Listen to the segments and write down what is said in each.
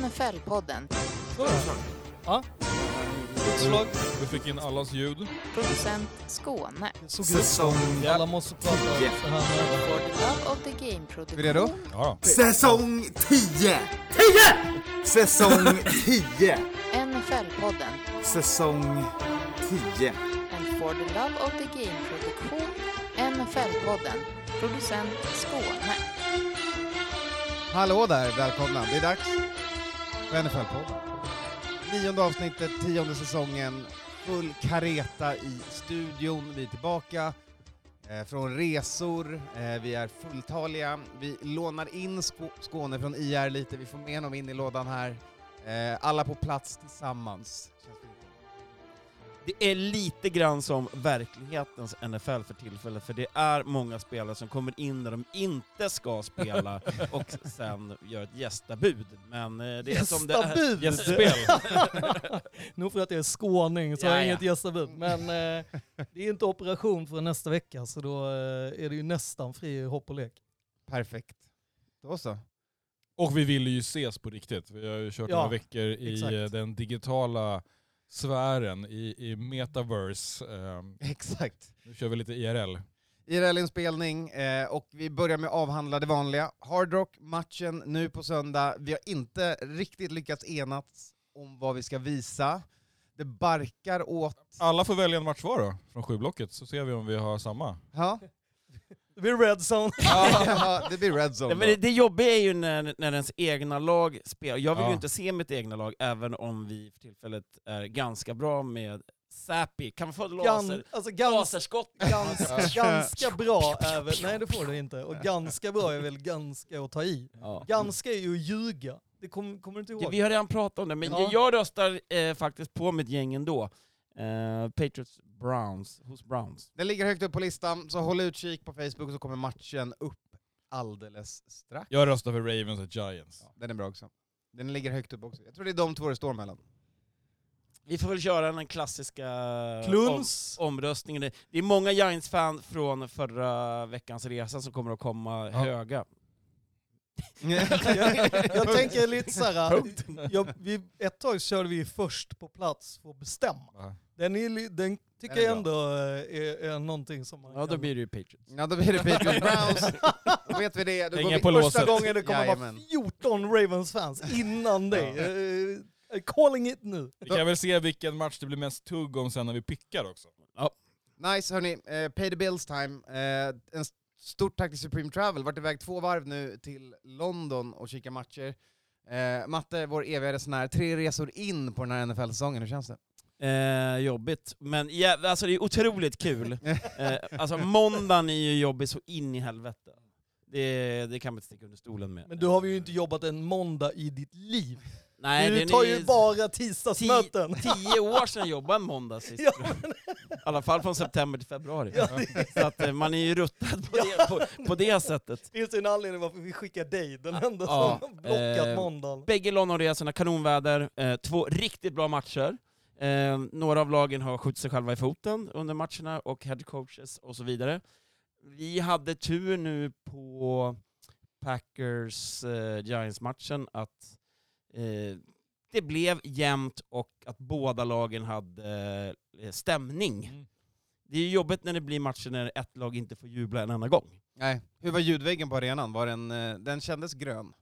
NFL-podden. Ja. Utslag. Du fick in allas ljud. Producent Skåne. Säsong... Alla måste prata tio. the Love of the Är vi Game-produktion. redo? Ja. Säsong 10! 10! Säsong 10! NFL-podden. Säsong 10. En For the Love of the Game-produktion. NFL-podden. Producent Skåne. Hallå där, välkomna. Det är dags för NFL-podden. Nionde avsnittet, tionde säsongen, full kareta i studion. Vi är tillbaka eh, från resor, eh, vi är fulltaliga. Vi lånar in Sk Skåne från IR lite, vi får med dem in i lådan här. Eh, alla på plats tillsammans. Känns. Det är lite grann som verklighetens NFL för tillfället, för det är många spelare som kommer in när de inte ska spela och sen gör ett gästabud. Men eh, det är som det är. Gästabud! Gästspel. Nog för att jag är skåning så har Ja, jag ja. inget gästabud. Men eh, det är inte operation för nästa vecka så då eh, är det ju nästan fri hopp och lek. Perfekt. Då så. Och vi ville ju ses på riktigt. Vi har ju kört Ja, några veckor i exakt. den digitala sfären, i, i metaverse. Ehm, Exakt. nu kör vi lite IRL. IRL-inspelning eh, och vi börjar med att avhandla det vanliga. Hardrock-matchen nu på söndag. Vi har inte riktigt lyckats enas om vad vi ska visa. Det barkar åt... Alla får välja en match var då, från sju-blocket, så ser vi om vi har samma. Ja, Det blir red zone. ja det blir red zone Nej, men det, det jobbiga är ju när, när ens egna lag spelar. Jag vill Ja. ju inte se mitt egna lag, även om vi för tillfället är ganska bra med Säpi. Kan man få laser? Gan, alltså gans, Laserskott? gans, ganska bra är väl, nej det får du inte. Och ganska bra är väl ganska att ta i. Ja. Ganska är ju att ljuga. Det kom, kommer du inte Ja, ihåg? vi har redan pratat om det, men Ja. jag röstar eh, faktiskt på mitt gäng ändå. Eh, Patriots Browns, hos Browns. Den ligger högt upp på listan, så håll utkik på Facebook så kommer matchen upp alldeles strax. Jag röstar för Ravens och Giants. Ja, den är bra också. Den ligger högt upp också. Jag tror det är de två det står mellan. Vi får väl köra den klassiska Kluns. om, omröstningen. Det är många Giants-fan från förra veckans resa som kommer att komma Ja. höga. Jag, jag tänker lite såhär, jag, vi, ett tag körde vi först på plats för att bestämma. Den, är, den tycker Den är jag ändå eh, är, är någonting som man Ja, då kan... blir det ju Patriots. Ja, då blir det Patriots Browns. Då vet vi det. Då går vi på Första låset. gången det kommer Jajamän. vara 14 Ravens-fans innan det. Eh, calling it nu. Vi kan väl se vilken match det blir mest tugg om sen när vi pickar också. Nice hörni, eh, pay the bills time. En st- stort tack till Supreme Travel, varit iväg två varv nu till London och kika matcher. Eh, Matte, vår eviga resenär, tre resor in på den här NFL-säsongen, hur känns det? Eh, jobbigt, men ja, alltså det är otroligt kul. eh, alltså måndagen är ju jobbig så in i helvete. Det, det kan man inte sticka under stolen med. Men du har ju inte jobbat en måndag i ditt liv. Nej, du tar ju bara tisdagsmöten. Tio år sedan jag jobbade en måndag sist. Ja, I alla fall från september till februari. Ja, det Så att eh, man är ju ruttad på, det, på, på det sättet. finns ju en anledning varför vi skickar dig, den enda Ja, som blockat eh, måndagen. Bägge Londonresorna, kanonväder, eh, två riktigt bra matcher. Eh, några av lagen har skjutit sig själva i foten under matcherna och head coaches och så vidare. Vi hade tur nu på Packers eh, att eh, det blev jämnt och att båda lagen hade stämning. Mm. Det är ju jobbigt när det blir matcher när ett lag inte får jubla en enda gång. Nej. Hur var ljudväggen på arenan? Var den, eh, den kändes grön?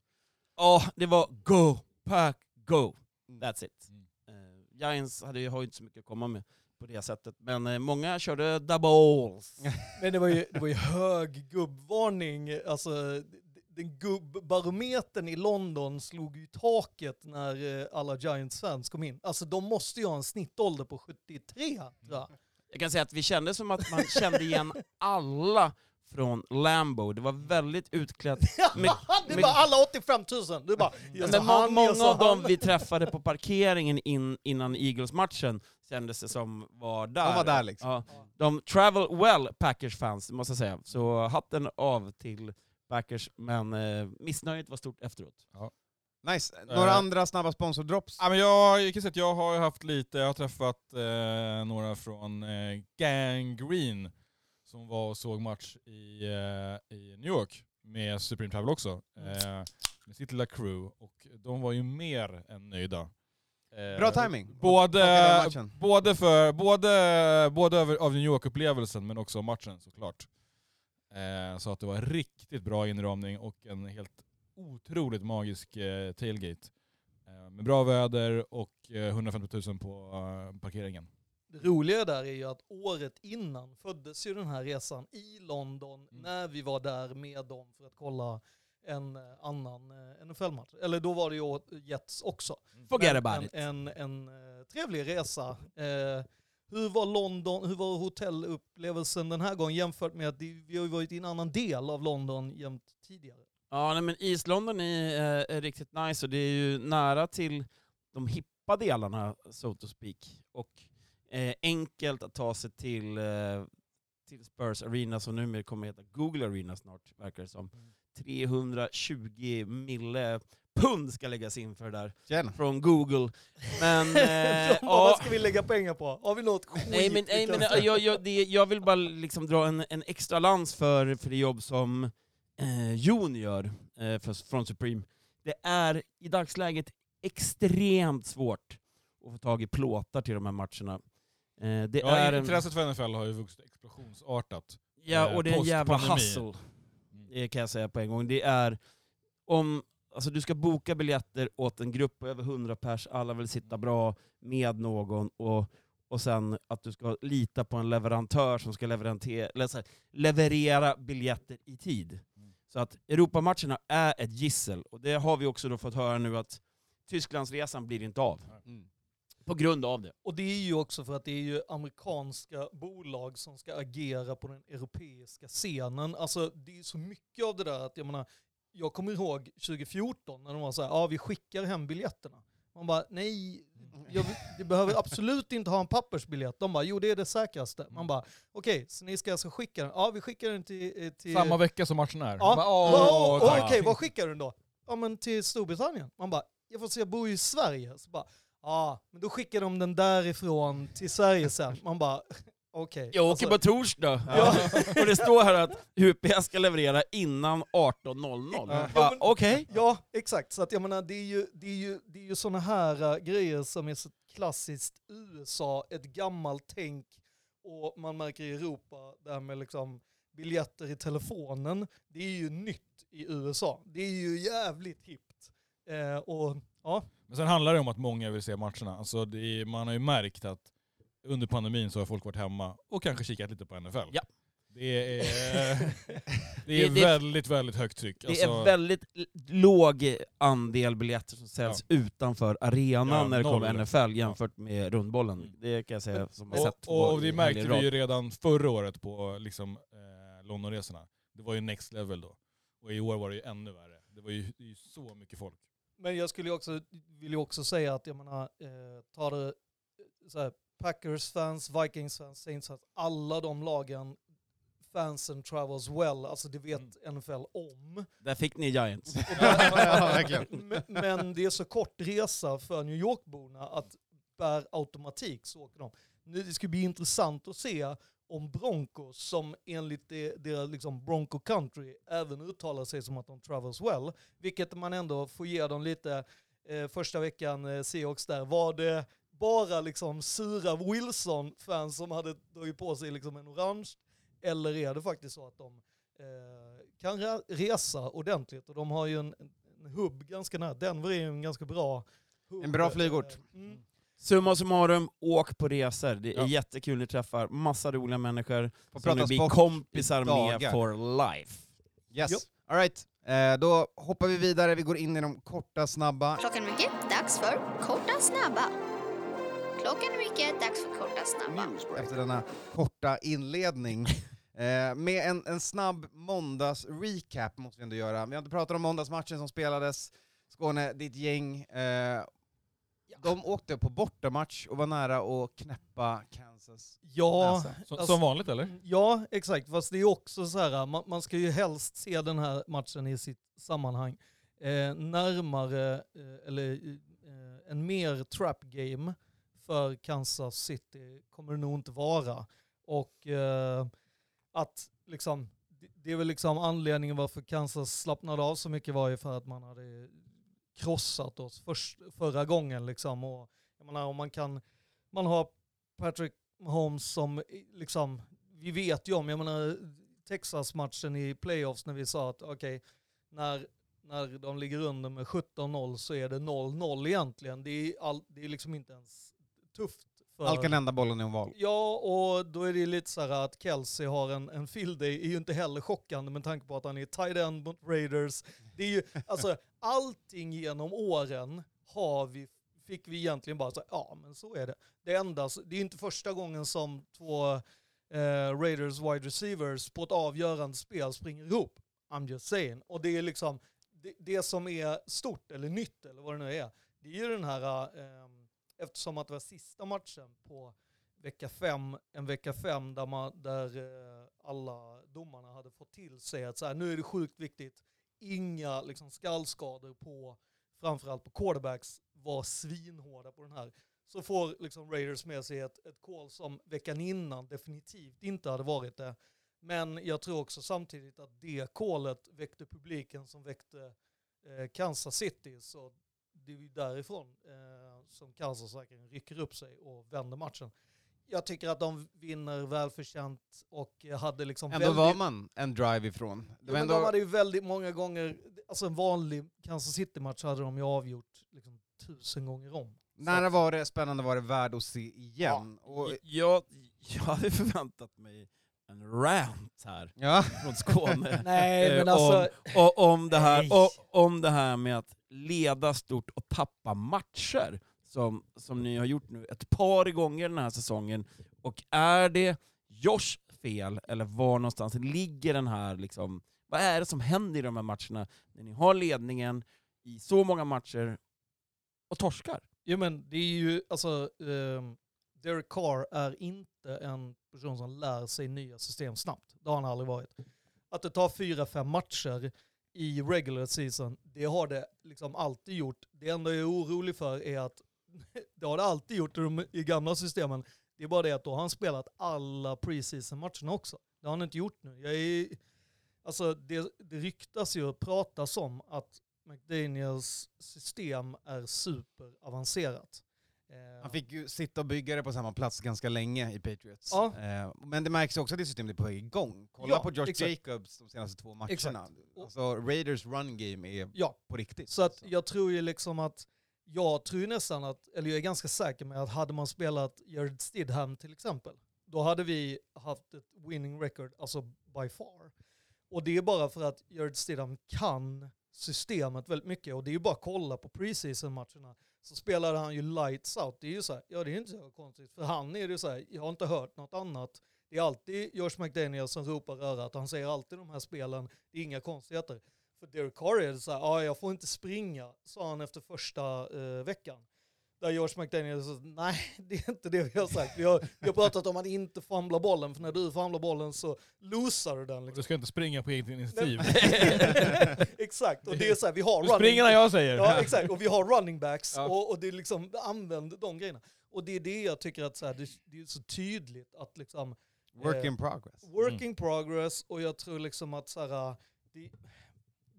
Ja, det var go, pack, go. That's it. Mm. Eh, Giants hade ju, har ju inte så mycket att komma med på det sättet, men eh, många körde doubles. Men det var ju, det var ju hög gubbvarning, alltså den gubbbarometern i London slog ju taket när eh, alla Giants-fans kom in. Alltså de måste ju ha en snittålder på 73, tror jag. Jag kan säga att vi kände som att man kände igen alla från Lambo. Det var väldigt utklätt. Med, det var alla 85 000! Du bara, jag sa men må, han, många av dem vi träffade på parkeringen in, innan Eagles-matchen kändes det som var där. De var där liksom. Ja, de travel well, Packers-fans, måste jag säga. Så hatten av till Packers, men eh, missnöjet var stort efteråt. Nice. Några Eh. andra snabba sponsordrops? Ja, men jag, jag kan säga att jag har ju haft lite, jag har träffat eh, några från eh, Gang Green som var och såg match i, eh, i New York med Supreme Travel också. Eh, med sitt lilla crew och de var ju mer än nöjda. Eh, Bra timing. Både, både, för, både, både över, av New York-upplevelsen men också matchen såklart. Eh, så att det var riktigt bra inramning och en helt otroligt magisk eh, tailgate. Eh, med bra väder och eh, 150 000 på eh, parkeringen. Det roliga där är ju att året innan föddes ju den här resan i London Mm. när vi var där med dem för att kolla en eh, annan eh, NFL-match. Eller då var det ju Jets också. Forget Men about en, it. En, en, eh, trevlig resa. Eh, hur var London, hur var hotellupplevelsen den här gången jämfört med att vi har varit i en annan del av London jämt tidigare? Ja, nej, men East London är, eh, är riktigt nice och det är ju nära till de hippa delarna, so to speak. Och eh, enkelt att ta sig till, eh, till Spurs Arena som numera kommer att heta Google Arena snart, verkar det som. 320 mille pund ska läggas in för det där Tjena. från Google. Men... Eh, Vad ska vi lägga pengar på? Har vi något skit? Nej men, nej, men jag, jag, det, jag vill bara liksom dra en, en extra lans för, för det jobb som eh, Jon gör eh, för, från Supreme. Det är i dagsläget extremt svårt att få tag i plåtar till de här matcherna. Eh, det Ja, är en, intresset för NFL har ju vuxit explosionsartat. ja, och det är en jävla hustle. Det kan jag säga på en gång. Det är om alltså du ska boka biljetter åt en grupp på över 100 pers, alla vill sitta bra med någon och, och sen att du ska lita på en leverantör som ska här, leverera biljetter i tid. Så att Europamatcherna är ett gissel, och det har vi också då fått höra nu att Tysklandsresan blir inte av. Mm. På grund av det. Och det är ju också för att det är ju amerikanska bolag som ska agera på den europeiska scenen. Alltså det är så mycket av det där att jag menar, jag kommer ihåg 2014 när de var så här, ja vi skickar hem biljetterna. Man bara, nej, jag, vi behöver absolut inte ha en pappersbiljett. De bara, jo det är det säkraste. Man bara, okej, så ni ska alltså skicka den? Ja vi skickar den till... till Samma vecka som matchen är. Ja, okej, vad skickar du den då? Ja men till Storbritannien. Man bara, jag får se, jag bor ju i Sverige. Så bara, ja, men då skickar de den därifrån till Sverige sen. Man bara, okej. Jag åker Alltså, på torsdag, Ja. och det står här att UPS ska leverera innan 18.00. Ja. Bara, men- Okej. Ja, exakt. Så att jag menar, det är ju, det är ju, det är ju sådana här äh, grejer som är så klassiskt USA, ett gammalt tänk och man märker i Europa, det här med liksom biljetter i telefonen, det är ju nytt i USA. Det är ju jävligt hippt. Eh, och ja, Men sen handlar det om att många vill se matcherna. Alltså det är, man har ju märkt att under pandemin så har folk varit hemma och kanske kikat lite på NFL. Ja. Det är, det är det- väldigt, väldigt högt tryck. Det Alltså, är väldigt låg andel biljetter som säljs utanför arenan Ja, när det kommer. NFL jämfört med rundbollen. Mm. Det kan jag säga som har och, sett och, och det märkte vi ju redan förra året på liksom, eh, Londonresorna. Det var ju next level då. Och i år var det ju ännu värre. Det var ju, det ju så mycket folk. Men jag skulle också, vill ju också säga att jag menar, eh, ta det eh, så här, Packers fans, Vikings fans, Saints fans, alla de lagen, fansen travels well, alltså det vet NFL om. Där fick ni Giants. Men- Men det är så kort resa för New York-borna att per automatik så åker de. Nu, det ska bli intressant att se om Broncos, som enligt det, deras liksom Bronco Country även uttalar sig som att de travels well, vilket man ändå får ge dem lite eh, första veckan eh, Seahawks där, var det bara liksom sura Wilson-fans som hade dragit på sig liksom en orange, eller är det faktiskt så att de eh, kan re- resa ordentligt och de har ju en, en hubb ganska nära. Denver är ju en ganska bra hubb. En bra flygort. Eh, Mm. Summa summarum, åk på resor. Det är Ja. jättekul, ni träffar massa roliga människor Får som ni blir kompisar med for life. Yes. Jo. All right. Eh, då hoppar vi vidare, vi går in i de korta, snabba. Klockan är mycket, dags för korta snabba. Klockan är mycket, dags för korta snabba. efter denna korta inledning. Eh, med en, en snabb måndags-recap måste vi ändå göra. Vi har inte pratat om måndagsmatchen som spelades. Skåne, ditt gäng. Eh, de åkte på bortamatch och var nära att knäppa Kansas. Ja, Alltså- som vanligt eller? ja, exakt. Fast det är också så här, man, man ska ju helst se den här matchen i sitt sammanhang. Eh, närmare, eh, eller eh, en mer trap game för Kansas City kommer det nog inte vara. Och eh, att liksom, det- är väl liksom anledningen varför Kansas slappnade av så mycket var ju för att man hade krossat oss först, förra gången liksom. Och jag menar om man kan, man har Patrick Holmes som liksom, vi vet ju om, jag menar Texas-matchen i playoffs när vi sa att okej, när, när de ligger under med 17-0 så är det 0-0 egentligen. Det är, all, det är liksom inte ens tufft. För, Allt kan hända, bollen är oval. Ja, och då är det lite så här att Kelsey har en, en field day är ju inte heller chockande med tanke på att han är tight end mot Raiders. Det är ju, alltså allting genom åren har vi, fick vi egentligen bara säga, ja men så är det. Det enda, det är inte första gången som två eh, Raiders wide receivers på ett avgörande spel springer ihop. I'm just saying. Och det är liksom, det, det som är stort eller nytt eller vad det nu är, det är ju den här, eh, eftersom att det var sista matchen på vecka fem, en vecka fem där, man, där eh, alla domarna hade fått till sig att så här, nu är det sjukt viktigt, inga liksom, skallskador på, framförallt på quarterbacks, var svinhårda på den här. Så får liksom Raiders med sig ett, ett call som veckan innan definitivt inte hade varit det. Men jag tror också samtidigt att det callet väckte publiken som väckte eh, Kansas City. Så det är ju därifrån eh, som Kansas verkligen rycker upp sig och vänder matchen. Jag tycker att de vinner välförtjänt och hade liksom Ändå var man en drive ifrån. Det Ja, ändå... de hade ju väldigt många gånger, alltså en vanlig Kansas City-match hade de ju avgjort liksom tusen gånger om. Nära var det, spännande var det, värd att se igen. Och, Jag, jag hade förväntat mig en rant här ja. från Skåne. Nej, Eh, men alltså... Och om det, här, och, om det här med att leda stort och tappa matcher, som, som ni har gjort nu ett par gånger den här säsongen. Och är det Josh fel, eller var någonstans ligger den här, liksom, vad är det som händer i de här matcherna när ni har ledningen i så många matcher och torskar? Jo men det är ju, alltså, um, Derek Carr är inte en person som lär sig nya system snabbt. Det har han aldrig varit. Att det tar fyra, fem matcher i regular season, det har det liksom alltid gjort. Det enda jag är orolig för är att det har det alltid gjort i, de, i gamla systemen. Det är bara det att då har han spelat alla preseason matcherna också. Det har han inte gjort nu. Jag är, alltså det, det ryktas ju och pratas om att McDaniels system är superavancerat. Eh, Han fick ju sitta och bygga det på samma plats ganska länge i Patriots. Ja. Eh, men det märks också att det systemet är på väg igång. Kolla Ja, på Josh exakt. Jacobs de senaste två matcherna. Exakt. Alltså Raiders run game är Ja, på riktigt. så att jag tror ju liksom att, jag tror nästan att, eller jag är ganska säker med att hade man spelat Jared Stidham till exempel, då hade vi haft ett winning record, alltså by far. Och det är bara för att Jared Stidham kan systemet väldigt mycket och det är ju bara att kolla på preseason-matcherna så spelade han ju lights out. Det är ju så här, ja det är inte så konstigt, för han är det ju så här, jag har inte hört något annat. Det är alltid Josh McDaniel som ropar rörat, han säger alltid de här spelen, det är inga konstigheter. För Derek Carr är det så här, ja jag får inte springa, sa han efter första eh, veckan. Där George McDaniel sa, nej det är inte det vi har sagt. Vi har, vi har pratat om att inte famla bollen, för när du famlar bollen så losar du den. Du Liksom. ska inte springa på eget initiativ. exakt, och det är så här, vi har Du springer när jag säger. Ja exakt, och vi har running backs Ja. och, och det är liksom, använd de grejerna. Och det är det jag tycker att så här, det, det är så tydligt att liksom, Work eh, in progress. working progress och jag tror liksom att så här, det,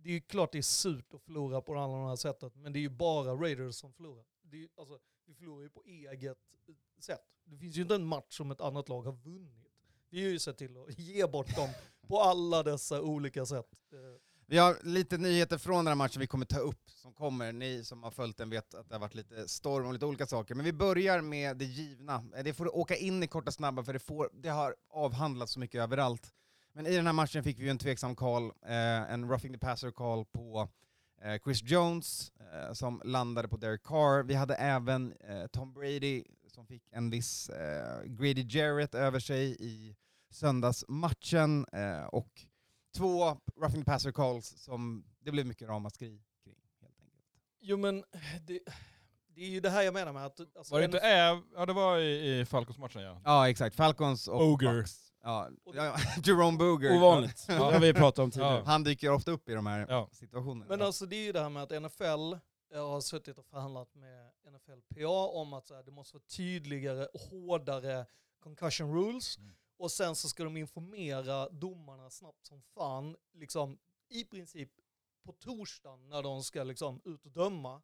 det är ju klart det är surt att förlora på alla de här sättet, men det är ju bara Raiders som förlorar. Det alltså, vi förlorar ju på eget sätt. Det finns ju inte en match som ett annat lag har vunnit. Vi har ju sett till att ge bort dem på alla dessa olika sätt. Eh, Vi har lite nyheter från den här matchen vi kommer ta upp som kommer. Ni som har följt den vet att det har varit lite storm och lite olika saker. Men vi börjar med det givna. Eh, Det får åka in i korta snabba för det, får, det har avhandlats så mycket överallt. Men i den här matchen fick vi ju en tveksam call, eh, en roughing the passer call på eh, Chris Jones eh, som landade på Derek Carr. Vi hade även eh, Tom Brady som fick en viss eh, Grady Jarrett över sig i söndagsmatchen eh, och två roughing passer calls som det blev mycket ramaskri kring helt enkelt. Jo men det, det är ju det här jag menar med att... Alltså, Var det inte Äv? Ja det var i, i Falcons-matchen ja. Ja exakt, Falcons och Booger. Bucks. Ja, ja, Jerome Booger. Ovanligt. Ja. Det har vi pratat om tidigare. Ja. Han dyker ofta upp i de här Ja. situationerna. Men alltså det är ju det här med att NFL jag har suttit och förhandlat med NFLPA om att så här, det måste vara tydligare och hårdare concussion rules. Mm. Och sen så ska de informera domarna snabbt som fan, liksom i princip på torsdagen när de ska liksom ut och döma.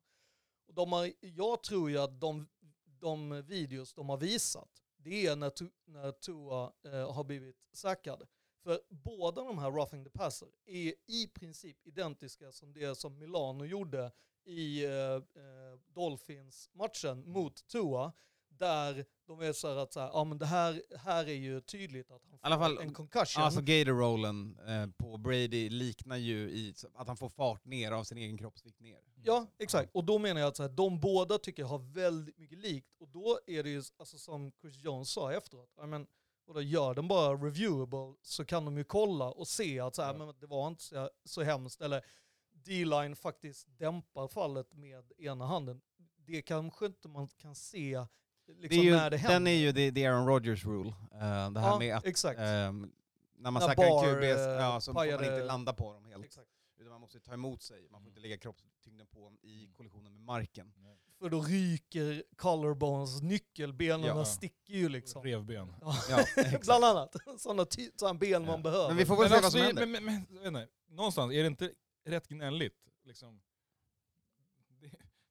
Och de har, jag tror ju att de, de videos de har visat, det är när, när Tua eh, har blivit säkrad. För båda de här roughing the passer är i princip identiska som det som Milano gjorde i eh, eh Dolphins-matchen mot Tua. Där de är så här att så här, ja men det här, här är ju tydligt att han får fall- en concussion. Alltså gator-rollen eh, på Brady liknar ju i att han får fart ner av sin egen kroppsvikt ner. Ja, exakt. Och då menar jag att så här, de båda tycker jag har väldigt mycket likt. Och då är det ju, alltså, som Chris Jones sa efteråt, I men, och då gör den bara reviewable så kan de ju kolla och se att så här, Ja. men det var inte så, så hemskt. Eller D-line faktiskt dämpar fallet med ena handen. Det kanske inte man kan se liksom, det är ju, när det händer. den är ju the, the Aaron Rodgers rule. Eh, det här ja, med att exakt. ehm, när man När säkrar en QB eh, ja, så får man inte landa på dem helt. exakt. Utan man måste ta emot sig, man får inte lägga kroppstyngden på dem i Mm. kollisionen med marken. För då ryker collarbones, nyckelbenen Ja. sticker ju liksom. Revben. Ja. Ja, exakt. Bland annat. Sådana ty- sådana ben man Ja. behöver. Men vi får väl se vad alltså, som det- händer. men, men, men, inte, någonstans, är det inte rätt gnälligt? Liksom?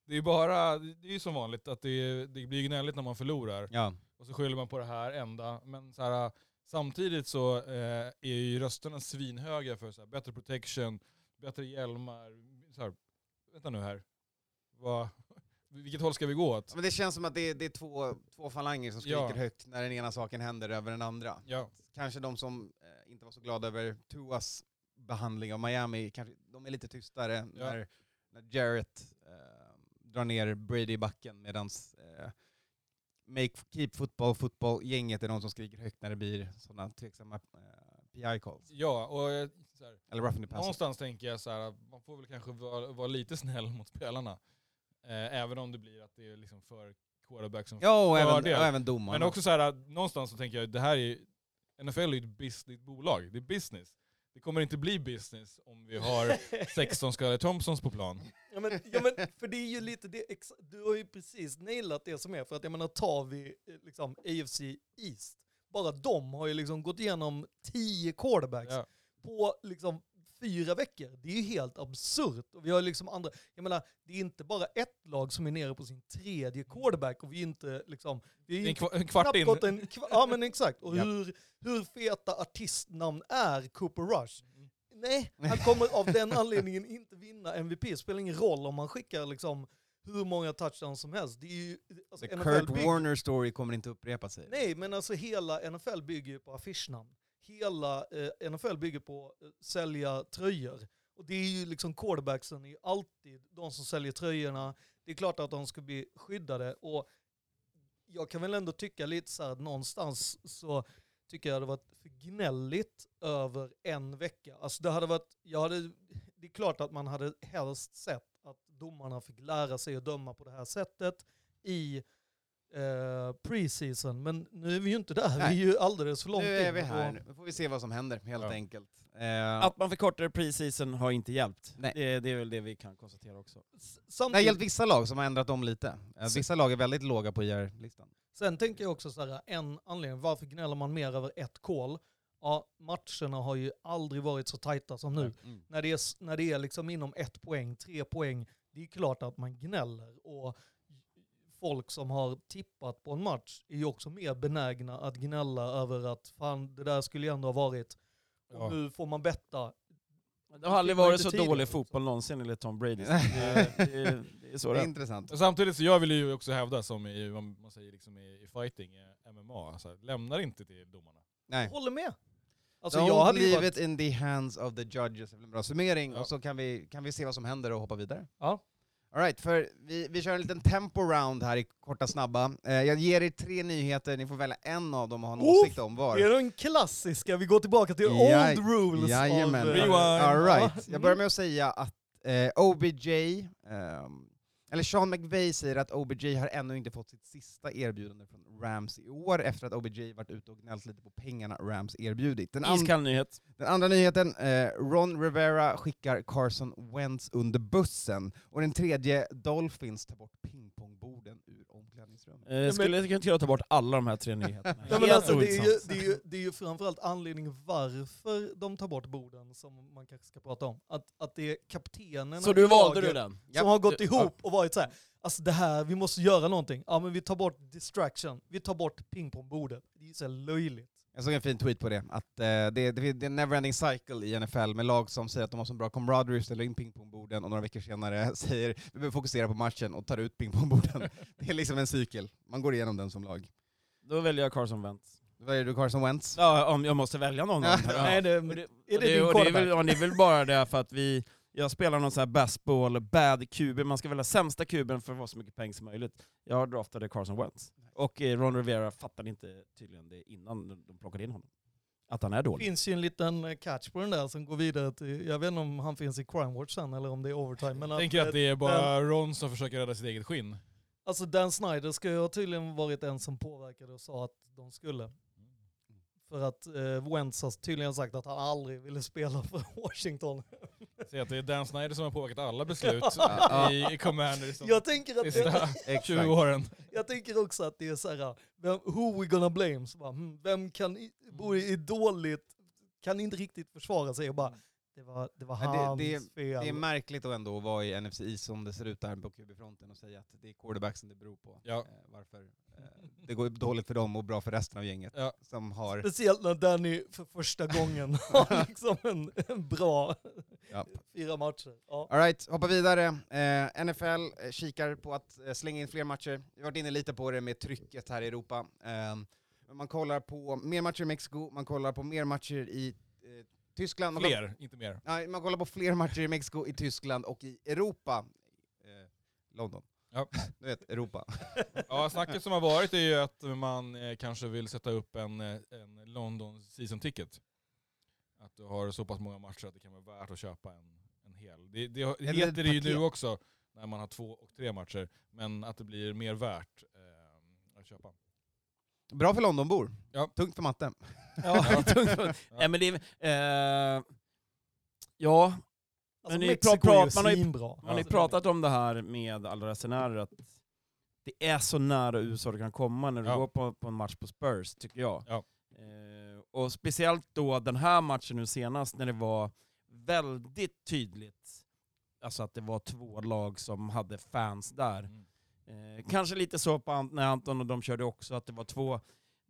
Det, är bara, det är ju som vanligt att det, det blir gnälligt när man förlorar. Ja. Och så skyller man på det här enda. Men så här, samtidigt så eh, är ju rösterna svinhöga för så här, bättre protection, bättre hjälmar. Så här, vänta nu här. Vad, vilket håll ska vi gå åt? Men det känns som att det är, det är två, två falanger som skriker Ja. högt när den ena saken händer över den andra. Ja, Kanske de som eh, inte var så glada över Tuas behandling av Miami, kanske, de är lite tystare när, när Jarrett drar ner Brady i backen medan eh, Make Keep Football Football-gänget är de som skriker högt när det blir sådana tveksamma eh, PI-calls. ja och eh, här, Eller roughing the passer. någonstans tänker jag så här, att man får väl kanske vara, vara lite snäll mot spelarna. Eh, även om det blir att det är liksom för quarterback som Ja, och även, fördel. och även domarna. Men också så här, någonstans så tänker jag, det här är NFL är ju ett, bus, det är ett bolag, det är business. Det kommer inte bli business om vi har 16 Skyler Thompsons på plan. Ja men, ja men för det är ju lite det, du har ju precis nailat det som är, för att jag menar tar vi eh, liksom AFC East, bara de har ju liksom gått igenom 10 quarterbacks Ja. på liksom fyra veckor. Det är ju helt absurt. Och vi har liksom andra, jag menar, det är inte bara ett lag som är nere på sin tredje quarterback och vi är inte liksom, vi är En, kva, en kvart in. en kva- Ja men exakt. Och hur, hur feta artistnamn är Cooper Rush? Nej, han kommer av den anledningen inte vinna MVP. Det spelar ingen roll om man skickar liksom hur många touchdowns som helst. Det är ju, alltså, The Kurt Warner story kommer inte upprepa sig. Nej, men alltså hela NFL bygger ju på affischnamn. Hela eh, NFL bygger på eh, sälja tröjor. Och det är ju liksom quarterbacksen är ju alltid de som säljer tröjorna. Det är klart att de ska bli skyddade. Och jag kan väl ändå tycka lite så här att någonstans så tycker jag det varit för gnälligt över en vecka. Alltså det hade varit, jag hade, det är klart att man hade helst sett att domarna fick lära sig att döma på det här sättet i eh, preseason. Men nu är vi ju inte där, Nej. vi är ju alldeles för långt Nu är in vi här, nu får vi se vad som händer helt Ja. enkelt. Eh, Att man förkortade preseason har inte hjälpt. Nej. Det, det är väl det vi kan konstatera också. S- det har Samtidigt, gällt vissa lag som har ändrat om lite. Eh, Vissa lag är väldigt låga på IR-listan. Sen tänker jag också så här, en anledning, varför gnäller man mer över ett call? Ja, matcherna har ju aldrig varit så tajta som nu. Mm. När det är, s- när det är liksom inom ett poäng, tre poäng, det är klart att man gnäller. Och folk som har tippat på en match är ju också mer benägna att gnälla över att fan, det där skulle ju ändå ha varit. Och Ja. nu får man betta. Det har aldrig varit så dålig fotboll någonsin enligt Tom Brady. Det, det, det är så Det är är. intressant. Samtidigt så jag vill ju också hävda som i, vad man säger liksom i, i fighting, MMA, så här, lämnar inte till domarna. Nej. Håller med. Alltså Don't jag hade leave varit, it in the hands of the judges, är en bra summering, Ja. och så kan vi, kan vi se vad som händer och hoppa vidare. Ja. All right, för vi, vi kör en liten tempo-round här i korta snabba. Eh, jag ger er tre nyheter, ni får välja en av dem och ha en åsikt om var. det är den klassiska, vi går tillbaka till Jaj- old rules. Jajamän. Av, eh, Rewind. All right. Ja. Jag börjar med att säga att eh, OBJ, ehm, eller Sean McVay säger att OBJ har ännu inte fått sitt sista erbjudande från Rams i år efter att OBJ varit ute och gnällt lite på pengarna Rams erbjudit. Den, Iskall nyhet. den andra nyheten, eh, Ron Rivera skickar Carson Wentz under bussen. Och den tredje, Dolphins tar bort pingpongborden ur omklädningsrummet. omklädningsrum. Eh, skulle jag kunna ta bort alla de här tre nyheterna. Ja, men alltså, det, är ju, det, är ju, det är ju framförallt anledningen varför de tar bort borden som man kanske ska prata om. Att, att det är kaptenen Så du valde du den? som har gått Du- ihop och varit så här. alltså det här, vi måste göra någonting. Ja men vi tar bort distraction, vi tar bort pingpongbordet. Det är ju så här löjligt. Jag såg en fin tweet på det, att eh, det, det, det är en neverending cycle i NFL med lag som säger att de har så bra camaraderie, ställer in pingpongborden och några veckor senare säger vi behöver fokusera på matchen och tar ut pingpongborden. det är liksom en cykel, man går igenom den som lag. Då väljer jag Carson Wentz. Då väljer du Carson Wentz. Ja, om jag måste välja någon. Ja. Nej, det, det, är det, det, din och det, är väl, det är väl bara det för att vi, jag spelar någon sån här basketball, bad QB, man ska välja sämsta kuben för att få så mycket pengar som möjligt. Jag draftade Carson Wentz. Och eh, Ron Rivera fattade inte tydligen det innan de- de plockade in honom. Att han är Det dålig. finns ju en liten eh, catch på den där som går vidare till, jag vet inte om han finns i Crime Watch sen eller om det är overtime. Men Jag tänker att eh, det är bara Ron som försöker rädda sitt eget skinn. Alltså Dan Snyder ska ju ha tydligen varit en som påverkade och sa att de skulle. För att eh, Wentz har tydligen sagt att han aldrig ville spela för Washington. Säg att det är Dan Snyder som har påverkat alla beslut i, i Commanders de Jag tänker, att sista det, 20 åren. jag tänker också att det är så här, vem, who we gonna blame? Så bara, hmm, vem kan, i- bor i dåligt, kan inte riktigt försvara sig och bara, det var, det var Nej, det- hans det- fel. Det är märkligt att ändå vara i NFC som det ser ut där på QB-fronten och säga att det är quarterbacksen det beror på. Ja. Eh, varför det går dåligt för dem och bra för resten av gänget Ja. som har... Speciellt när Danny för första gången har liksom en, en bra Ja. fyra matcher. Ja. Alright, hoppa vidare. Eh, NFL eh, kikar på att eh, slänga in fler matcher. Vi har varit inne lite på det med trycket här i Europa. Eh, man kollar på mer matcher i Mexiko, man kollar på mer matcher i eh, Tyskland. Man kollar- Fler, inte mer. Nej, man kollar på fler matcher i Mexiko, i Tyskland och i Europa. Eh, London. Ja. Du vet, Europa. Ja, snacket som har varit är ju att man eh, kanske vill sätta upp en, eh, en London season ticket. Att du har så pass många matcher att det kan vara värt att köpa en, en hel. Det, det, det heter det ju nu också, när man har två och tre matcher, men att det blir mer värt eh, att köpa. Bra för Londonbor. Ja. Tungt för matte. Ja, tungt. Nej, men det är, eh, ja, Alltså Men ni Mexiko pra- är ju pra- man har ju- svinbra. man har ju Alltså, pratat om det här med alla resenärer, att det är så nära USA det kan komma när du Ja. går på, på en match på Spurs, tycker jag. Ja. Eh, och speciellt då den här matchen nu senast, när det var väldigt tydligt alltså att det var två lag som hade fans där. Mm. Eh, kanske lite så på Ant- när Anton och de körde också, att det var två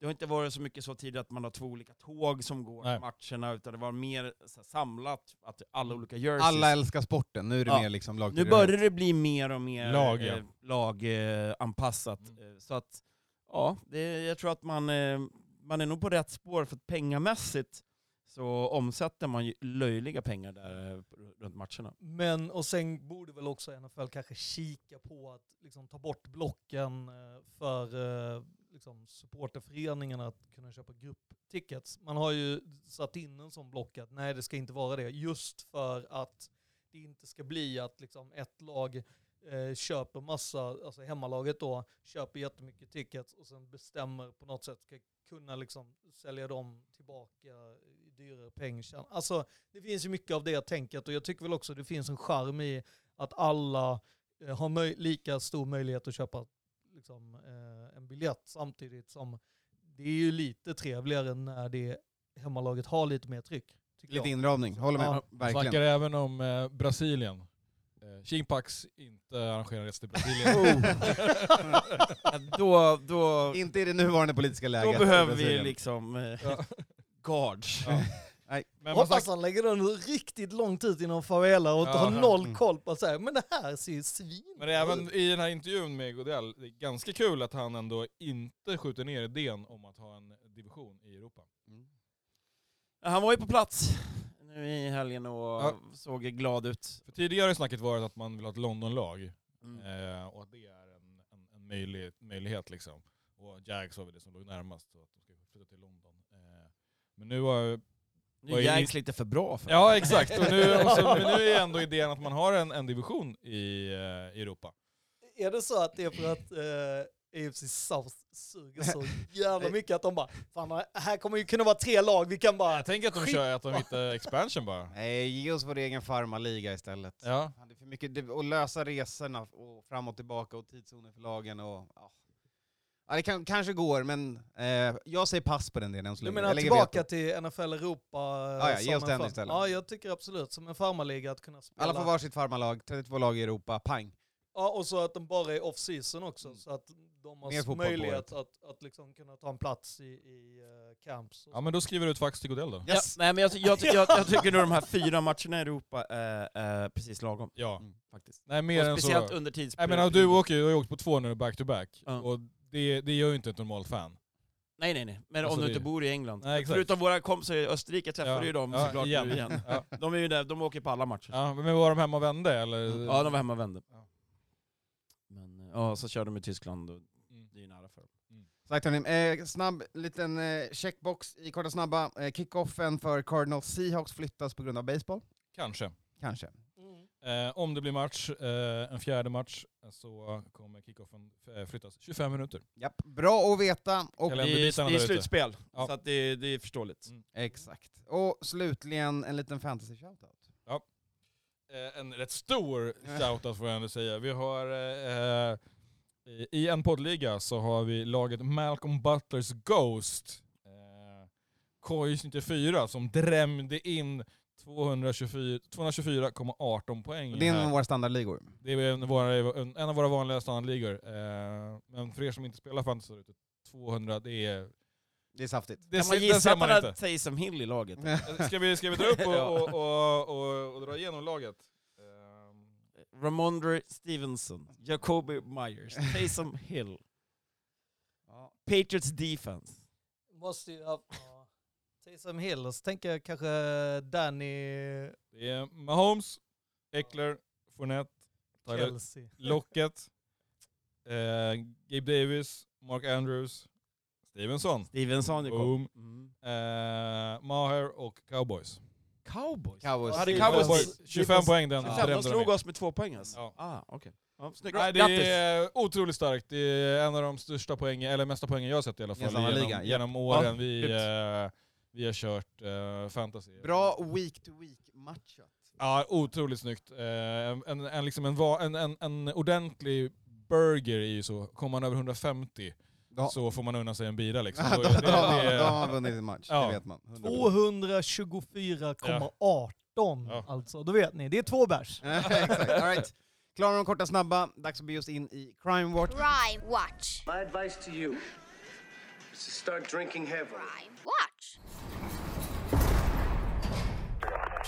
det har inte varit så mycket så tidigare att man har två olika tåg som går Nej. matcherna, utan det var mer så här, samlat, att alla olika jerseys. Alla älskar sporten, nu är det Ja. mer liksom Nu lagtillhörighet. börjar det bli mer och mer Lag, ja. eh, laganpassat. Mm. Eh, så att, ja, det, jag tror att man, eh, man är nog på rätt spår, för att pengamässigt så omsätter man ju löjliga pengar där eh, runt matcherna. Men, och sen borde väl också NFL kanske kika på att liksom, ta bort blocken eh, för eh, liksom, supporterföreningarna att kunna köpa grupptickets. Man har ju satt in en sån block att nej det ska inte vara det, just för att det inte ska bli att liksom, ett lag eh, köper massa, alltså hemmalaget då, köper jättemycket tickets och sen bestämmer på något sätt, ska kunna liksom sälja dem tillbaka i dyrare pengar. Alltså det finns ju mycket av det tänket och jag tycker väl också det finns en charm i att alla eh, har lika stor möjlighet att köpa liksom, eh, en biljett samtidigt som det är ju lite trevligare när det hemmalaget har lite mer tryck. Lite jag. inramning, håller med. Ja. Verkligen. Snackar även om eh, Brasilien. Eh, Chimpax inte arrangerar resa till Brasilien. Oh. då, då, Inte i det nuvarande politiska då läget. behöver vi liksom eh, guards. Ja. Nej. Men Hoppas snack, han lägger den riktigt långt ut i någon favela och Ja. har noll Mm. koll på att säga, men det här ser ju svin men även i den här intervjun med Godell, det är ganska kul att han ändå inte skjuter ner idén om att ha en division i Europa. Mm. Han var ju på plats nu i helgen och Ja. såg glad ut. För tidigare snacket varit att man vill ha ett Londonlag. Mm. Eh, och att det är en, en, en möjlig, möjlighet liksom. Och Jags var väl det som låg närmast, så att de ska flytta till London. Eh, men nu har... Nu Jags lite för bra för Ja exakt, och nu, och så, men nu är ändå idén att man har en, en division i, eh, i Europa. Är det så att det är för att eh, AFC South suger så jävla mycket att de bara, fan här kommer ju kunna vara tre lag, vi kan bara... Jag tänker att de Skit- kör att de hittar expansion bara. Nej, ge oss vår egen farmarliga istället. Ja. Det är för mycket, det, och lösa resorna och fram och tillbaka och tidszoner för lagen och... Ja. Ja, det kan, kanske går, men eh, jag säger pass på den delen än så Du menar tillbaka veto. till NFL Europa? Ja, ja, ge oss en den istället. Ja, jag tycker absolut, som en farmarliga att kunna spela. Alla får varsitt farmarlag, 32 lag i Europa, pang. Ja, och så att de bara är off-season också, Mm. så att de har möjlighet att, att liksom kunna ta en plats i, i uh, camps. och Ja men då skriver du ut fax till Godell då. Yes. Ja, nej, men jag, jag, jag, jag tycker nog de här fyra matcherna i Europa är, är precis lagom. Ja. Mm. Faktiskt. Nej mer Och än speciellt så. under tidsperioden. menar du åker du har ju åkt på två nu back to back. Och det, det gör ju inte ett normalt fan. Nej nej nej, men Alltså om du det- inte bor i England. Nej. Förutom våra kompisar i Österrike träffade Ja. ju dem Ja, såklart igen. nu igen. Ja. De är ju där, de åker på alla matcher. Ja, men var de hemma och vände eller? Ja, de var hemma och vände. Ja. Men eh, ja, så körde de i Tyskland och Mm. det är ju nära för dem. Sagt hörni, eh, snabb liten eh, checkbox i korta snabba. Eh, kickoffen för Cardinals Seahawks flyttas på grund av baseball. Kanske. Kanske. Eh, om det blir match, eh, en fjärde match, så kommer kickoffen eh, flyttas 25 minuter. Japp. Bra att veta. Och, Det det är slutspel, Ja. så att det, det är förståeligt. Mm. exakt. Och slutligen en liten fantasy shoutout. Eh, en rätt stor shoutout får jag ändå säga. Vi har eh, i- i en poddliga så har vi laget Malcolm Butlers Ghost. Eh, Kojs 94 som drämde in 224 224,18 poäng. Det är en här. av våra standardligor. Det är en, av våra, en, en av våra vanliga standardligor. Eh, men för er som inte spelar fantasy där ute, 200 det är... Det är saftigt. Det kan man gissa att man hade Taysom Hill i laget? Ska vi, ska vi dra upp och, Ja. och, och, och, och dra igenom laget? Ehm, Ramondre Stevenson, Jacoby Myers, Taysom Hill. Patriots defense. Måste ju ha... Ja. Taysom Hill, och så tänker jag kanske Danny Det är Mahomes, Eckler, Fournette, Tyler Kelsey. Lockett, eh, Gabe Davis, Mark Andrews, Stevenson, Stevenson kom. Boom. Mm. eh, Maher och Cowboys. Cowboys? Cowboys. Hade Cowboys- Cowboys... 25 poäng den 25, de slog oss med två poäng alltså? Ja. Ah, okej. Ja. Nej, det är otroligt starkt. Det är en av de största poängen, eller mesta poängen jag har sett i alla fall Genom genom, liga, ja. genom åren Ja, vi, vi har kört eh, fantasy. Bra week to week matchat. Ja, otroligt snyggt. Eh, en, en, liksom en, va- en, en, en ordentlig burger är ju så, kommer man över 150 Då, så får man unna sig en bira liksom. då, det- det- då har man vunnit en match, Ja. det vet man. 100%. 224,18 Ja. alltså. Då vet ni, det är två bärs. Exakt, all right. Klara de korta snabba, dags att bege oss in i Crime Watch. Crime Watch. My advice to you is to start drinking heavily. Crime Watch.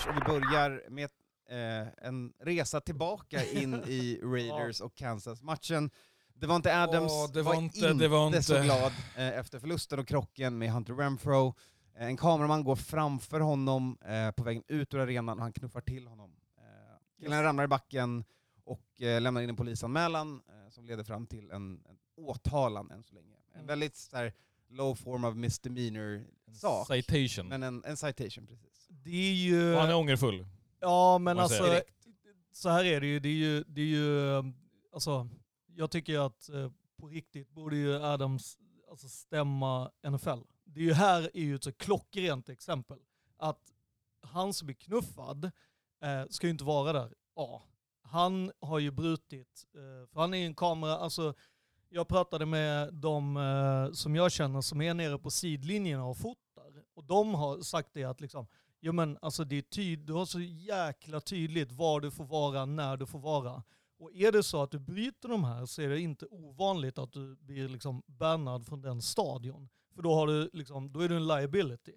Och vi börjar med eh, en resa tillbaka in i Raiders och Kansas-matchen. Det var inte Adams Åh, det var, var inte- inte, det var inte. så glad eh, efter förlusten och krocken med Hunter Renfro. Eh, en kameraman går framför honom eh, på vägen ut ur arenan och han knuffar till honom. Eh, killen ramlar i backen och eh, lämnar in en polisanmälan som leder fram till en, en åtalan än så länge. En Mm. väldigt så här, low form of misdemeanor sak. Citation. Men en, en citation precis. Det är ju... Och han är ångerfull. Ja, men säga alltså, direkt. så här är det ju. Det är ju, det är ju alltså, jag tycker att eh, på riktigt borde ju Adams alltså, stämma NFL. Det är ju här är ju ett så klockrent exempel. Att han som blir knuffad eh, ska ju inte vara där. Ja, han har ju brutit, eh, för han är ju en kamera, alltså jag pratade med de eh, som jag känner som är nere på sidlinjerna och fotar. Och de har sagt det att liksom, Jo men alltså det är tyd du har så jäkla tydligt var du får vara, när du får vara. Och är det så att du bryter de här så är det inte ovanligt att du blir liksom bannad från den stadion. För då, har du liksom, då är du en liability.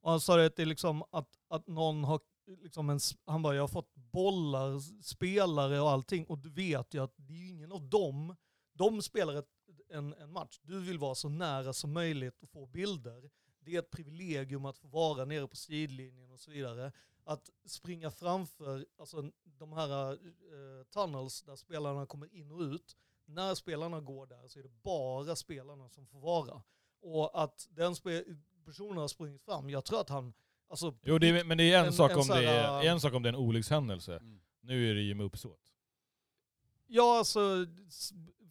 Och han sa att det är liksom att, att någon har, liksom en, han bara jag har fått bollar, spelare och allting och du vet ju att det är ingen av dem, de spelar ett, en, en match. Du vill vara så nära som möjligt och få bilder det är ett privilegium att få vara nere på sidlinjen och så vidare. Att springa framför alltså, de här uh, tunnels där spelarna kommer in och ut. När spelarna går där så är det bara spelarna som får vara. Och att den personen har sprungit fram, jag tror att han, alltså, Jo, det är, men det är en, En- sak om sån det är, här- en sak om det är en olyckshändelse. Mm. Nu är det ju med uppsåt. ja alltså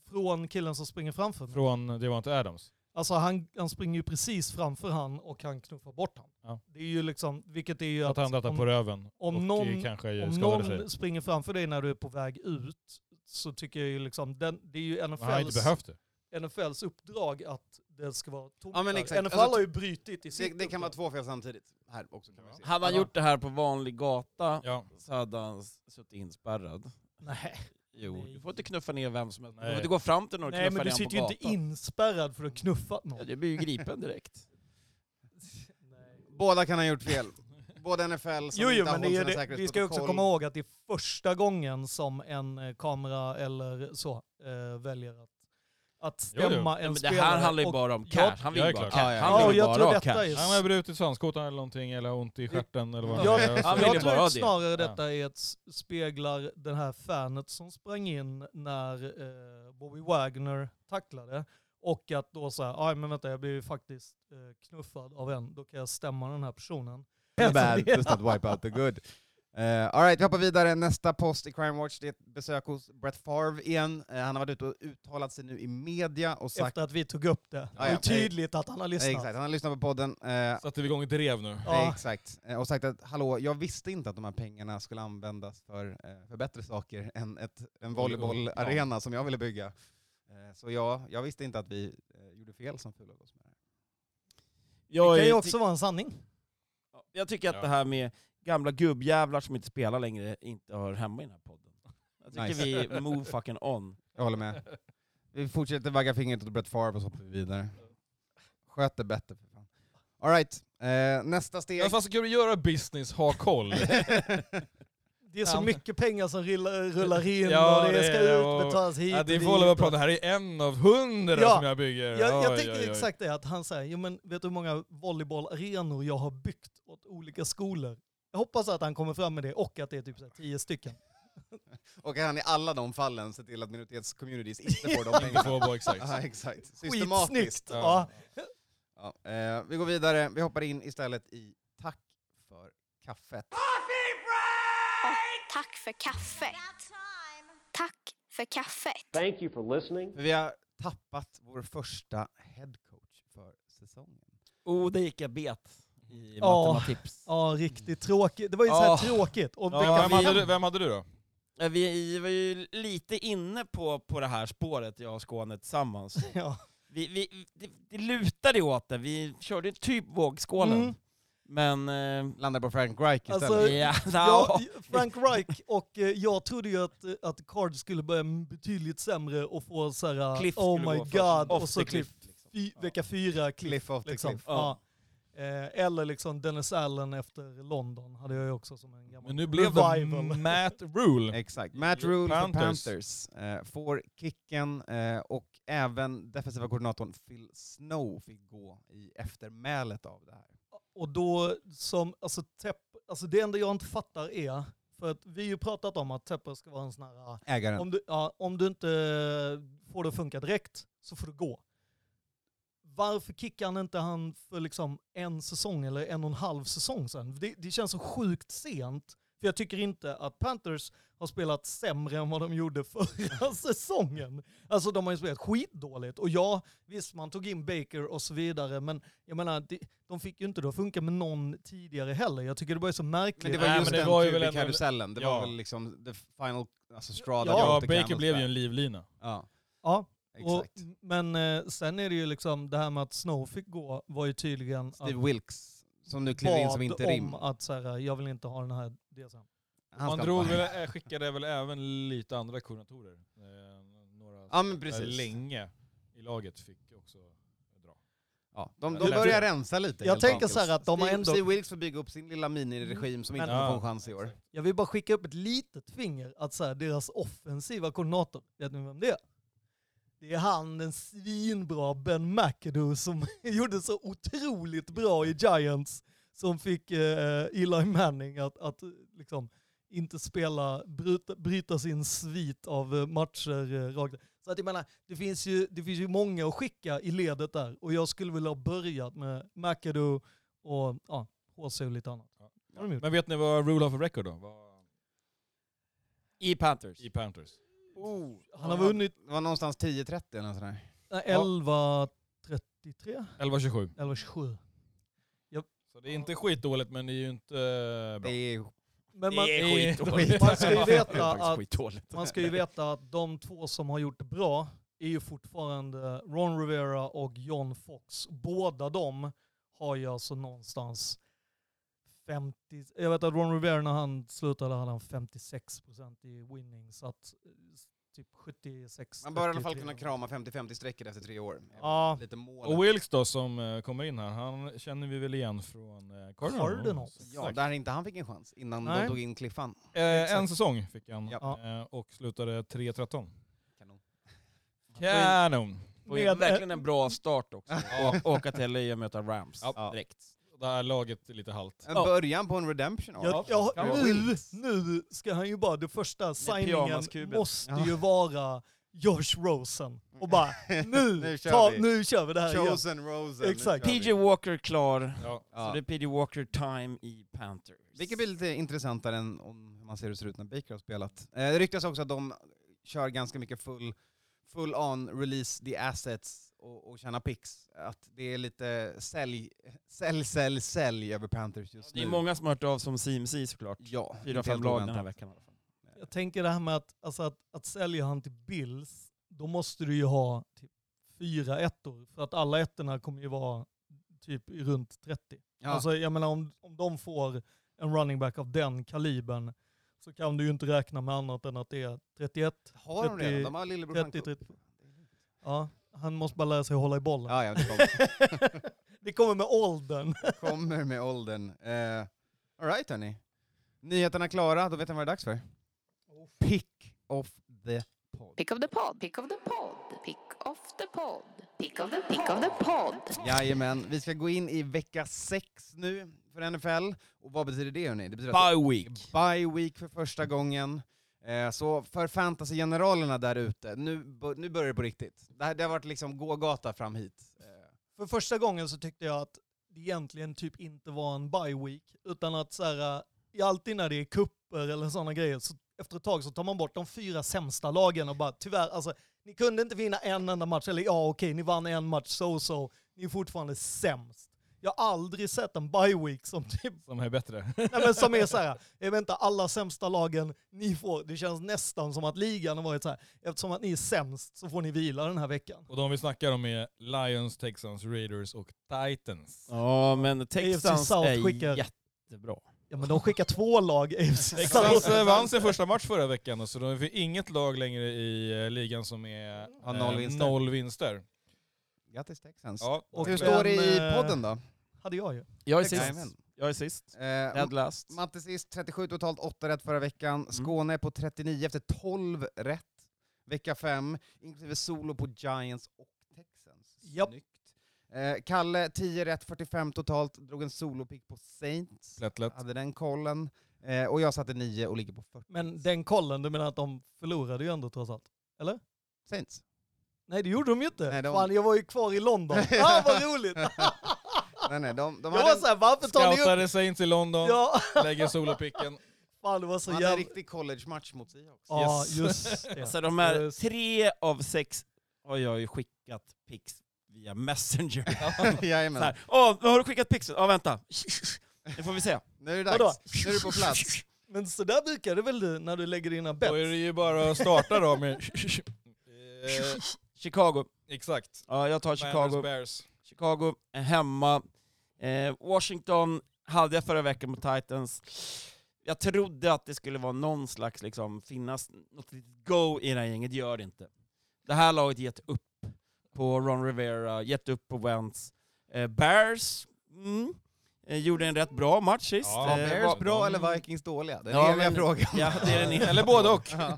från killen som springer framför. Från, det var inte Adams. Alltså han, han springer ju precis framför han och han knuffar bort han. Ja. Det är ju liksom, vilket är ju Att han dattade om- på röven om och någon- eh, kanske Om någon sig. springer framför dig när du är på väg ut så tycker jag ju liksom, den, det är ju Men han har inte NFLs... behövt det. NFLs uppdrag att det ska vara tomt Ja, men exakt. NFL Alltså, har ju brutit i Det, sitt det kan vara två fel samtidigt här också. Kan vi se. Hade han gjort det här på vanlig gata Ja. så hade han suttit inspärrad. Nej. Jo, Nej. du får inte knuffa ner vem som helst. Du Nej. får inte gå fram till någon och Nej knuffa men du ner sitter ju på inte gatan. inspärrad för att knuffa någon. Ja, det blir ju gripen direkt. Nej. Båda kan ha gjort fel. Både NFL som Jo, jo inte men det hållit är sina det, vi ska också komma ihåg att det är första gången som en eh, kamera eller så eh, väljer att, att Jo, jo. stämma Ja, en men det spelare. här handlar ju bara om cash. Han vill bara cash. Han vill Ja, jag bara ha cash. är- Han har brutit svanskotan eller någonting, eller ont i stjärten eller vad Ja. det är. Han Så- vill ju jag bara tror det. snarare detta är ett speglar den här fanet som sprang in när eh, Bobby Wagner tacklade. Och att då säga, aj men vänta jag blir ju faktiskt eh, knuffad av en, då kan jag stämma den här personen. The bad does not wipe out the good. Uh, Alright, vi hoppar vidare. Nästa post i Crime Watch, det är ett besök hos Brett Favre igen. Eh, han har varit ute och uttalat sig nu i media och sagt... Efter att vi tog upp det. Det Ja, är ja. tydligt att han har Eh, lyssnat. exakt, han har lyssnat på podden. eh, Satte vi igång ett drev nu. Ja. Exakt. Eh, Och sagt att hallå, jag visste inte att de här pengarna skulle användas för, eh, för bättre saker än ett, en volleybollarena som jag ville bygga. Eh, Så ja, jag visste inte att vi eh, gjorde fel som fulade oss med det här. Det kan ju också vara en sanning. jag tycker att Ja. det här med gamla gubbjävlar som inte spelar längre inte hör hemma i den här podden. Jag tycker Nice. vi move fucking on. Jag håller med. Vi fortsätter vagga fingret åt Brett Favre och så hoppar vi vidare. Sköt det bättre för fan. Alright, eh, nästa steg. Ja, fast ska du göra business, ha koll. Det är så mycket pengar som rullar, rullar in Ja, och det det ska är- och- utbetalas hit Ja, det dit. får hålla på och- prata, det här är en av hundra Ja. som jag bygger. Jag, jag Oj, tänker oj, oj. exakt det, att han säger, jo men vet du hur många volleybollarenor jag har byggt åt olika skolor? Jag hoppas att han kommer fram med det och att det är typ så här tio stycken. Och att han i alla de fallen ser till att minoritetscommunities inte får de Inte pengarna. får vara exakt. Ja, exakt. Systematiskt. Ja. Ja. Ja, eh, vi går vidare, vi hoppar in istället i Tack för kaffet. Åh, tack för kaffet. Tack för kaffet. Thank you for listening. För vi har tappat vår första headcoach för säsongen. Oh, det gick jag bet i Ja. matematips. ja, riktigt tråkigt. Det var ju så här tråkigt. Och Ja, Vem, hade du, vem hade du då? Vi var ju lite inne på, på det här spåret, jag och Skåne tillsammans. Ja. Vi, vi, det, det lutade åt det, vi körde typ vågskålen. Mm. Men... Eh, Landar på Frank Reich istället. Alltså, ja, Ja, no. Frank Reich och eh, jag trodde ju att, eh, att Cards skulle börja betydligt sämre och få så här, Cliff oh my god, och så cliff. cliff, liksom. Fy, vecka fyra, cliff. Liksom. cliff. Ja. Eh, eller liksom Dennis Allen efter London hade jag ju också som en gammal Men nu blev det. Matt Rule. Exakt. Matt Rule för Panthers. Panthers eh, får kicken eh, och även defensiva koordinatorn Phil Snow fick gå i eftermälet av det här. Och då som, alltså, Tepp, alltså det enda jag inte fattar är, för att vi har ju pratat om att Tepper ska vara en sån här, ah, Ägaren. om du, ja, om du inte får det att funka direkt så får du gå. Varför kickar han inte han för liksom en säsong eller en och en halv säsong sen? Det, det känns så sjukt sent. För jag tycker inte att Panthers har spelat sämre än vad de gjorde förra säsongen. Alltså de har ju spelat skitdåligt. Och ja, visst man tog in Baker och så vidare, men jag menar, de, de fick ju inte det att funka med någon tidigare heller. Jag tycker det bara är så märkligt. Men det var Nej, just det den var ju väl ändå- karusellen. Det Ja. var väl liksom the final alltså straw Ja, Ja, Baker blev ju en livlina. Ja, Ja, och, exakt. men eh, sen är det ju liksom det här med att Snow fick gå var ju tydligen Steve att Wilkes, som nu kliver in som interim. om att så här, jag vill inte ha den här DSM. Han Man drog väl, eh, skickade väl även lite andra koordinatorer. Eh, Några Ja, men precis. länge i laget fick också dra. Ja, de, de börjar rensa lite. Jag helt tänker enkelt. så här att de har Steve, ändå- Steve Wilkes får bygga upp sin lilla miniregim som inte Men- kommer få Ja. en chans i år. Jag vill bara skicka upp ett litet finger att så här, deras offensiva koordinator, vet ni vem det är? Det är han, den svinbra Ben McAdoo som gjorde så otroligt bra i Giants, som fick eh, Eli Manning att, att liksom inte spela, bryta, bryta sin svit av eh, matcher eh, rakt. Så att jag menar, det finns, ju, det finns ju många att skicka i ledet där och jag skulle vilja ha börjat med McAdoo och ja, HC och lite annat. Gjort. Men vet ni vad rule of record då? Vad, I Panthers. Panthers. Han har vunnit Det var någonstans 10-30 eller något sådär. Nej, 11, 33? 11-27. 11, 27. Så det är inte skitdåligt men det är ju inte eh, bra. Det är Men man, Det är skitdåligt. man ska ju veta att, man ska ju veta att de två som har gjort det bra, är ju fortfarande Ron Rivera och John Fox. Båda de har ju alltså någonstans 50, jag vet att Ron Rivera när han slutade hade han 56% i winning, så att eh, typ 76 Man bör i alla fall 33. kunna krama 50-50 strecket efter tre år. Ja. Lite mål. Och Wilkes då som eh, kommer in här, han känner vi väl igen från eh, Cardinals. Cardinals. Ja, där inte han fick en chans innan Nej. de tog in Cliffan. Eh, en säsong fick han Ja. eh, och slutade 3-13. Kanon. Kanon! Och Med- verkligen en bra start också. Å- Åka till LA och möta Rams Ja. direkt. Det här laget är lite halt. En Ja. början på en redemption Ja, arc. ja, nu, nu ska han ju bara, det första signingen pyjamaskuben. måste Ja. ju vara Josh Rosen. Och bara, nu, Nu kör ta, vi. nu kör vi det här igen. Chosen Rosen. nu Exakt. kör vi. PJ Walker klar, Ja. Ja. så det är PJ Walker time i Panthers. Vilket blir lite intressantare än om hur man ser hur det ser ut när Baker har spelat. Eh, det ryktas också att de kör ganska mycket full, full on, release the assets och, och tjäna picks. Att det är lite sälj, sälj, sälj, sälj över Panthers just Det nu. är många som har hört av som CMC såklart. Ja, Fyra, fem lag den här veckan i alla fall. Jag tänker det här med att, alltså att, att sälja han till Bills, då måste du ju ha typ fyra ettor. För att alla ettorna kommer ju vara typ runt 30. Ja. Alltså jag menar om, om de får en running back av den kalibern så kan du ju inte räkna med annat än att det är 31, har de 30, redan? De har lillebrorsan 30, Cook. 30. Ja, han måste bara lära sig att hålla i bollen. Ja, ja, det kommer, det kommer med åldern. kommer med åldern. Uh, Alright hörni. Nyheterna klara, då vet ni vad det är dags för. Pick of the pod. Pick of the pod, pick of the pod, pick of the pod, pick of the, pick of the pod. Jajamän, vi ska gå in i vecka sex nu för NFL. Och vad betyder det hörni? Det betyder Bye week. bye week för första gången. Eh, så för fantasy-generalerna där ute, nu, nu börjar det på riktigt. Det, här, det har varit liksom gågata fram hit. Eh, För första gången så tyckte jag att det egentligen typ inte var en bye week, utan att så här, eh, alltid när det är kupper eller sådana grejer, så efter ett tag så tar man bort de fyra sämsta lagen och bara tyvärr, alltså ni kunde inte vinna en enda match, eller ja okej, ni vann en match so-so, ni är fortfarande sämst. Jag har aldrig sett en bye week som typ, Som är bättre. nej men som är så här, jag vet inte, alla sämsta lagen ni får, det känns nästan som att ligan har varit så här, eftersom att ni är sämst så får ni vila den här veckan. Och de vi snackar om är Lions, Texans, Raiders och Titans. Ja, men Texans South är skickar- jättebra. Ja men de skickar två lag, AFC Texans eh, vann sin första match förra veckan, så de är inget lag längre i eh, ligan som är Har eh, noll vinster. noll vinster. Grattis Texans. Ja, Och Hur står det i eh, podden då? Hade jag ju. Jag är Texans. sist. Jag är sist. Eh, last. Matte sist, 37 totalt, 8 rätt förra veckan. Mm. Skåne på 39 efter 12 rätt. Vecka 5, inklusive solo på Giants och Texans. Japp. Snyggt. Eh, Kalle, 10 rätt, 45 totalt, drog en solopick på Saints. lätt lätt. Hade den kollen. Eh, och jag satte 9 och ligger på 40. Men den kollen, du menar att de förlorade ju ändå trots allt? Saints. Nej det gjorde de ju inte. Nej, de- Fan jag var ju kvar i London. ah vad roligt! nej, nej, de, de jag hade, var såhär, varför tar ni upp... Scoutade Saints i London, Ja, lägger solopicken. fan det var så de hade en jävla... riktig college-match mot Seahawks. Ja Yes. just det. Alltså de här tre av sex har jag ju skickat pix via Messenger. Jajamän. Så här, Åh, har du skickat pixen? Ja, vänta. Det får vi se. Nu är det Vadå? dags. Nu är du på plats. Men så där brukar det väl du när du lägger dina Då är det bets? ju bara att starta då med... Chicago. exakt. Ja, jag tar Chicago. Bears. Chicago är hemma. Eh, Washington hade jag förra veckan mot Titans. Jag trodde att det skulle vara någon slags, liksom, finnas något litet go i det här gänget, gör det inte. Det här laget gett upp på Ron Rivera, gett upp på Wentz. Eh, Bears, mm, gjorde en rätt bra match sist. Ja, Var Eh, Bears bra eller Vikings dåliga? Den Ja, eviga men- frågan. Ja, det är den. Eller både och. Ja.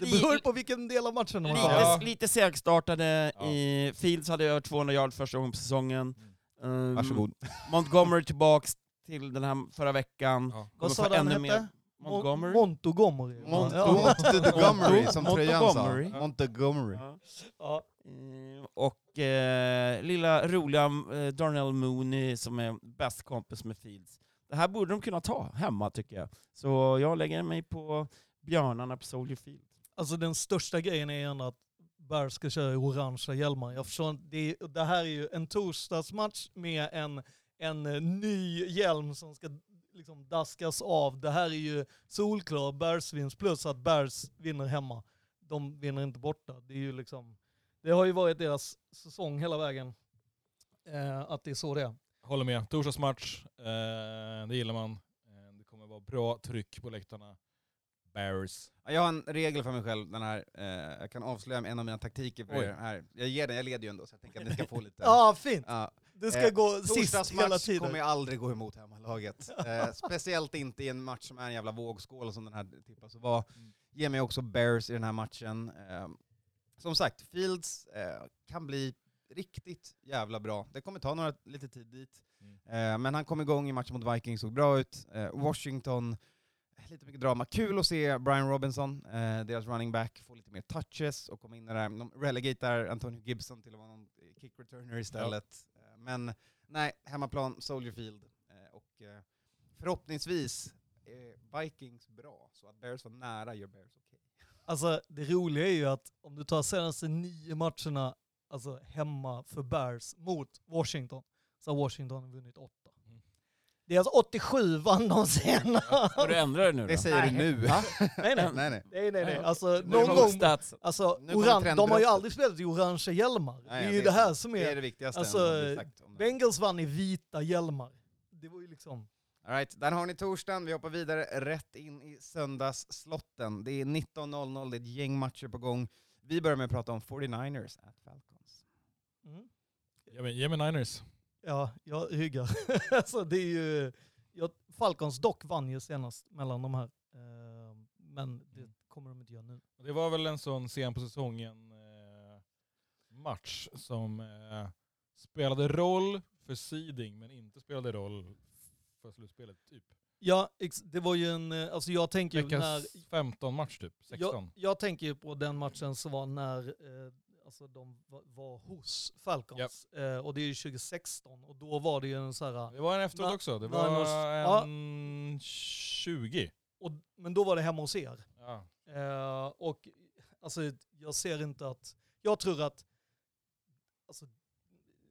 Det beror på vilken del av matchen man Lite. Ja. lite segstartade Ja. i Fields hade över 200 yards första gången på säsongen. Um, Varsågod. Montgomery tillbaks till den här förra veckan. Ja. Vad sa du han hette? Mer. Montgomery. Montgomery. Mont Ja. Montgomery, som tröjan sa. Montgomery. Montgomery. Ja. Ja. Eh, Och eh, lilla roliga eh, Darnell Mooney som är bäst kompis med Fields. Det här borde de kunna ta hemma tycker jag. Så jag lägger mig på björnarna på Soldier Field. Alltså den största grejen är ändå att Bears ska köra i orangea hjälmar. Jag förstår, inte- det, det här är ju en torsdagsmatch med en, en eh, ny hjälm som ska liksom daskas av. Det här är ju solklar Bears vinst plus att Bears vinner hemma. De vinner inte borta. Det är ju liksom Det har ju varit deras säsong hela vägen. Eh, att det är så det är. Håller med. Torsdagsmatch, eh, det gillar man. Eh, det kommer vara bra tryck på läktarna. Bears. Ja, Jag har en regel för mig själv, den här, eh, jag kan avslöja en av mina taktiker för Oj. er här. Jag ger den, jag leder ju ändå så jag tänker att ni ska få lite... Ja, fint. Ja. Det ska Eh, gå sist hela Torsdagsmatch tiden. kommer jag aldrig gå emot hemmalaget. Eh, speciellt inte i en match som är en jävla vågskål som den här tippas att vara. Mm. Ge mig också Bears i den här matchen. Eh, som sagt, Fields eh, kan bli riktigt jävla bra. Det kommer ta några, lite tid dit. Mm. Eh, men han kom igång i matchen mot Vikings, såg bra ut. Eh, Washington, lite mycket drama. Kul att se Brian Robinson, eh, deras running back, få lite mer touches och komma in i det där. De relegatar Antonio Gibson till att vara någon kick returner istället. Men nej, hemmaplan, Soldier Field. Eh, och eh, förhoppningsvis är Vikings bra, så att Bears var nära gör Bears okej. Alltså det roliga är ju att om du tar senaste nio matcherna alltså, hemma för Bears mot Washington, så har Washington vunnit åtta. Det är alltså 87 vann de senast. Ska du ändra det nu då? Det säger du nu. Nej nej. nej, nej. Nej nej nej. Ja. Alltså någon gång, alltså Nu kommer oran, de har ju aldrig spelat i orangea hjälmar. det är ju det, här som Det är är, det viktigaste. alltså, det är det. Bengals vann i vita hjälmar. Det var ju liksom, All right, där har ni torsdagen, vi hoppar vidare rätt in i söndagsslotten. Det är 19.00, det är ett gäng matcher på gång. Vi börjar med att prata om 49ers at Falcons. mm. Ge mig, ge mig Niners. Ja jag ryggar. alltså det är ju, ja, Falcons dock vann ju senast mellan de här. Eh, men det kommer de inte göra nu. Det var väl en sån sen på säsongen eh, match som eh, spelade roll för seeding men inte spelade roll för slutspelet. Typ. Ja, det var ju en, eh, alltså jag tänker ju när, Veckans 15 match typ, 16. jag, jag tänker ju på den matchen som var när eh, alltså de var, var hos Falcons. Eh, och det är ju 2016 och då var det ju en så här, Det var en efteråt också, det var ja. en 20. och, men då var det hemma hos er. Ja. Eh, och alltså jag ser inte att, jag tror att alltså,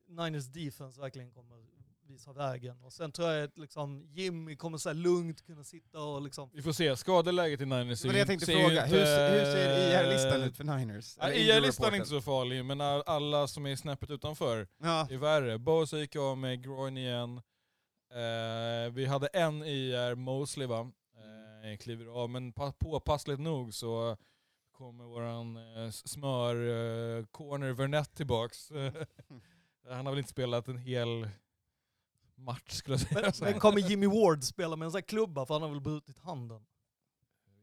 Niners defense verkligen kommer visa vägen. Och sen tror jag att liksom, Jimmy kommer så här lugnt kunna sitta och liksom, Vi får se, skadeläget i Niners det jag tänkte ser fråga, hur, inte- hur ser IR-listan ut för Niners? Ja, IR-listan är inte så farlig, men all- alla som är snäppet utanför Ja, är värre. Bosa gick av med groin igen. Eh, vi hade en IR, Mosley va, eh, kliver av, men pa- påpassligt nog så kommer våran eh, smör eh, corner Vernett tillbaks. Han har väl inte spelat en hel match skulle jag säga. men, men kommer Jimmy Ward spela med en sån här klubba för han har väl brutit handen?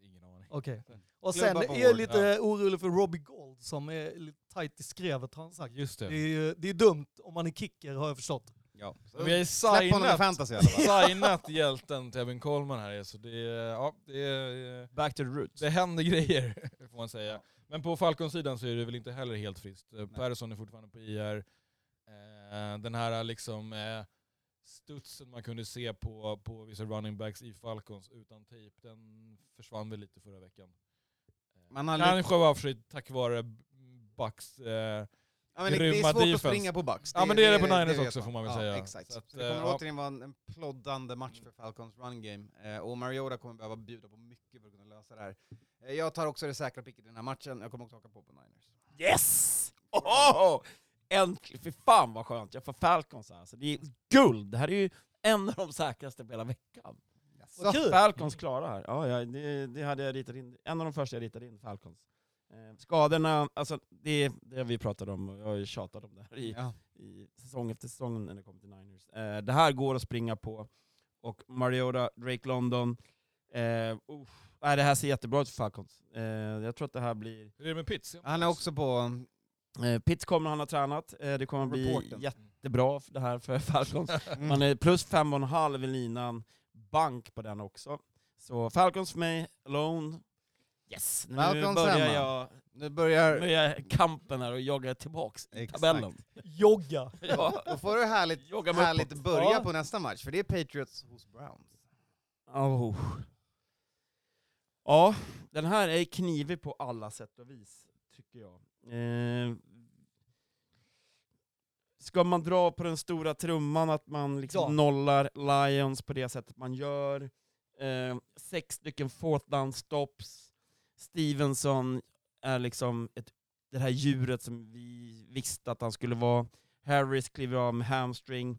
Ingen aning. Okej. Och sen är jag lite orolig för Robbie Gold som är lite tight i skrevet har han sagt. Just Det det. är, det är dumt om man är kicker har jag förstått. ja. Vi har ju signat, fantasy signat hjälten till Evan Coleman här, så det, är- ja, det, är- Back to the roots. det händer grejer får man säga. Men på Falcons-sidan så är det väl inte heller helt friskt. Eh, Persson är fortfarande på IR. Eh, den här liksom eh, studsen man kunde se på, på vissa running backs i Falcons utan tejp, den försvann väl lite förra veckan. Eh, Man har lite- Kanske var för sig tack vare Bucks eh, Ja, men det, det är grymma svårt att defense. springa på Bucks. Ja, men det är det på Niners också, man. får man väl ja, säga. Exakt. Så att, Så det kommer eh, ja. återigen vara en, en ploddande match för Falcons run game. Eh, och Mariota kommer behöva bjuda på mycket för att kunna lösa det här. Eh, jag tar också det säkra picket i den här matchen, jag kommer också haka på på Niners. Yes! Oh! Äntligen! Fy fan vad skönt, jag får Falcons här. Så det är guld! Det här är ju en av de säkraste på hela veckan. Vad kul! Falcons klara här. Ja, ja, det, det hade jag ritat in. En av de första jag ritade in, Falcons. Eh, skadorna, alltså det, det vi pratade om, och jag har ju tjatat om det här i, Ja. i säsong efter säsong när det kommer till Niners. Eh, det här går att springa på, och Mariota, Drake London, eh, uh, det här ser jättebra ut för Falcons. Eh, jag tror att det här blir... Hur är det med Pitts? Han är också på... Eh, Pitts kommer han ha tränat, eh, det kommer bli Reporten. jättebra för det här för Falcons. Mm. Man är plus fem och en halv i linan, bank på den också. Så Falcons för mig, alone. Yes, nu Falcons börjar hemma. jag Nu börjar... börjar kampen här och jogga tillbaks i Exakt. tabellen. Jogga. Ja. Då får du härligt, Jogga härligt uppåt. börja Ja. på nästa match, för det är Patriots hos Browns. Oh. Ja, den här är knivig på alla sätt och vis, tycker jag. Eh, ska man dra på den stora trumman att man liksom Ja. nollar Lions på det sättet man gör, eh, sex stycken fourth down stops, Stevenson är liksom ett, det här djuret som vi visste att han skulle vara. Harris kliver av med hamstring,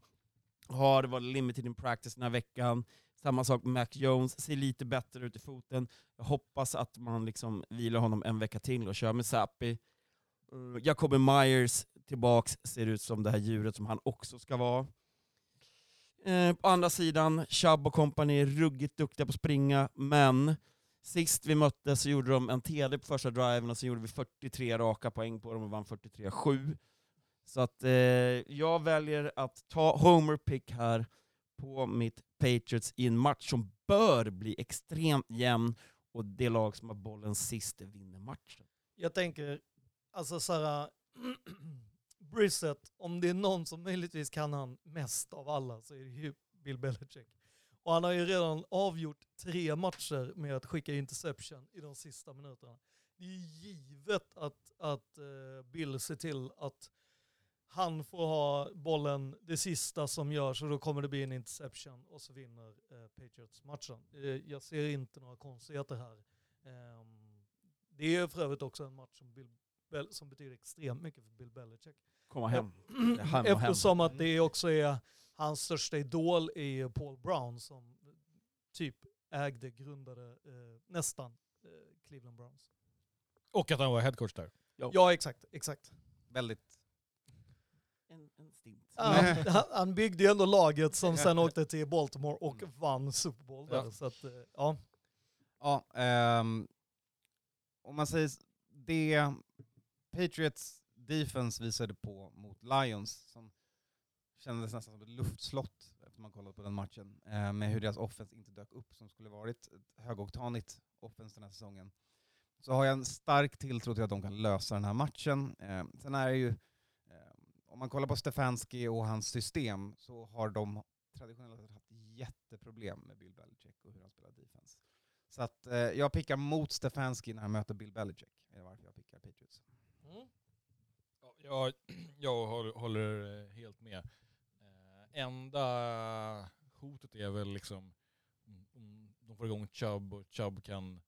har varit limited in practice den här veckan. Samma sak med Mac Jones, ser lite bättre ut i foten. Jag hoppas att man liksom vilar honom en vecka till och kör med Sappi. Uh, Myers tillbaks, ser ut som det här djuret som han också ska vara. Eh, på andra sidan, Chubb och company är ruggigt duktiga på att springa, men sist vi möttes så gjorde de en TD på första driven och så gjorde vi 43 raka poäng på dem och vann 43-7. Så att eh, jag väljer att ta Homer pick här på mitt Patriots i en match som bör bli extremt jämn och det lag som har bollen sist vinner matchen. Jag tänker, alltså så här, Brissett, om det är någon som möjligtvis kan han mest av alla så är det ju Bill Belichick. Och han har ju redan avgjort tre matcher med att skicka interception i de sista minuterna. Det är ju givet att, att uh, Bill ser till att han får ha bollen det sista som görs och då kommer det bli en interception och så vinner uh, Patriots matchen. Uh, jag ser inte några konstigheter här. Um, det är för övrigt också en match som, Bill Bel som betyder extremt mycket för Bill Belichick. Komma hem. Är hem och hem. Eftersom att det också är hans största idol är Paul Brown som typ ägde, grundade eh, nästan eh, Cleveland Browns. Och att han var headcoach där. Ja, exakt, exakt. Väldigt... En, en stint. Ja, han, han byggde ju ändå laget som sen åkte till Baltimore och Mm. vann Super Bowl. Där, Ja. Så att, eh, ja. Ja, ehm, om man säger det Patriots defense visade på mot Lions, som kändes nästan som ett luftslott efter man kollade på den matchen, eh, med hur deras offense inte dök upp som skulle varit ett högoktanigt offense den här säsongen. Så har jag en stark tilltro till att de kan lösa den här matchen. Eh, sen är det ju, eh, om man kollar på Stefanski och hans system, så har de traditionellt sett haft jätteproblem med Bill Belichick och hur han spelar defense. Så att eh, jag pickar mot Stefanski när han möter Bill Belichick. Är varför jag pickar Ja, Jag, håller, eh, helt med. Eh, enda hotet är väl liksom om- de får igång Chubb och Chubb kan,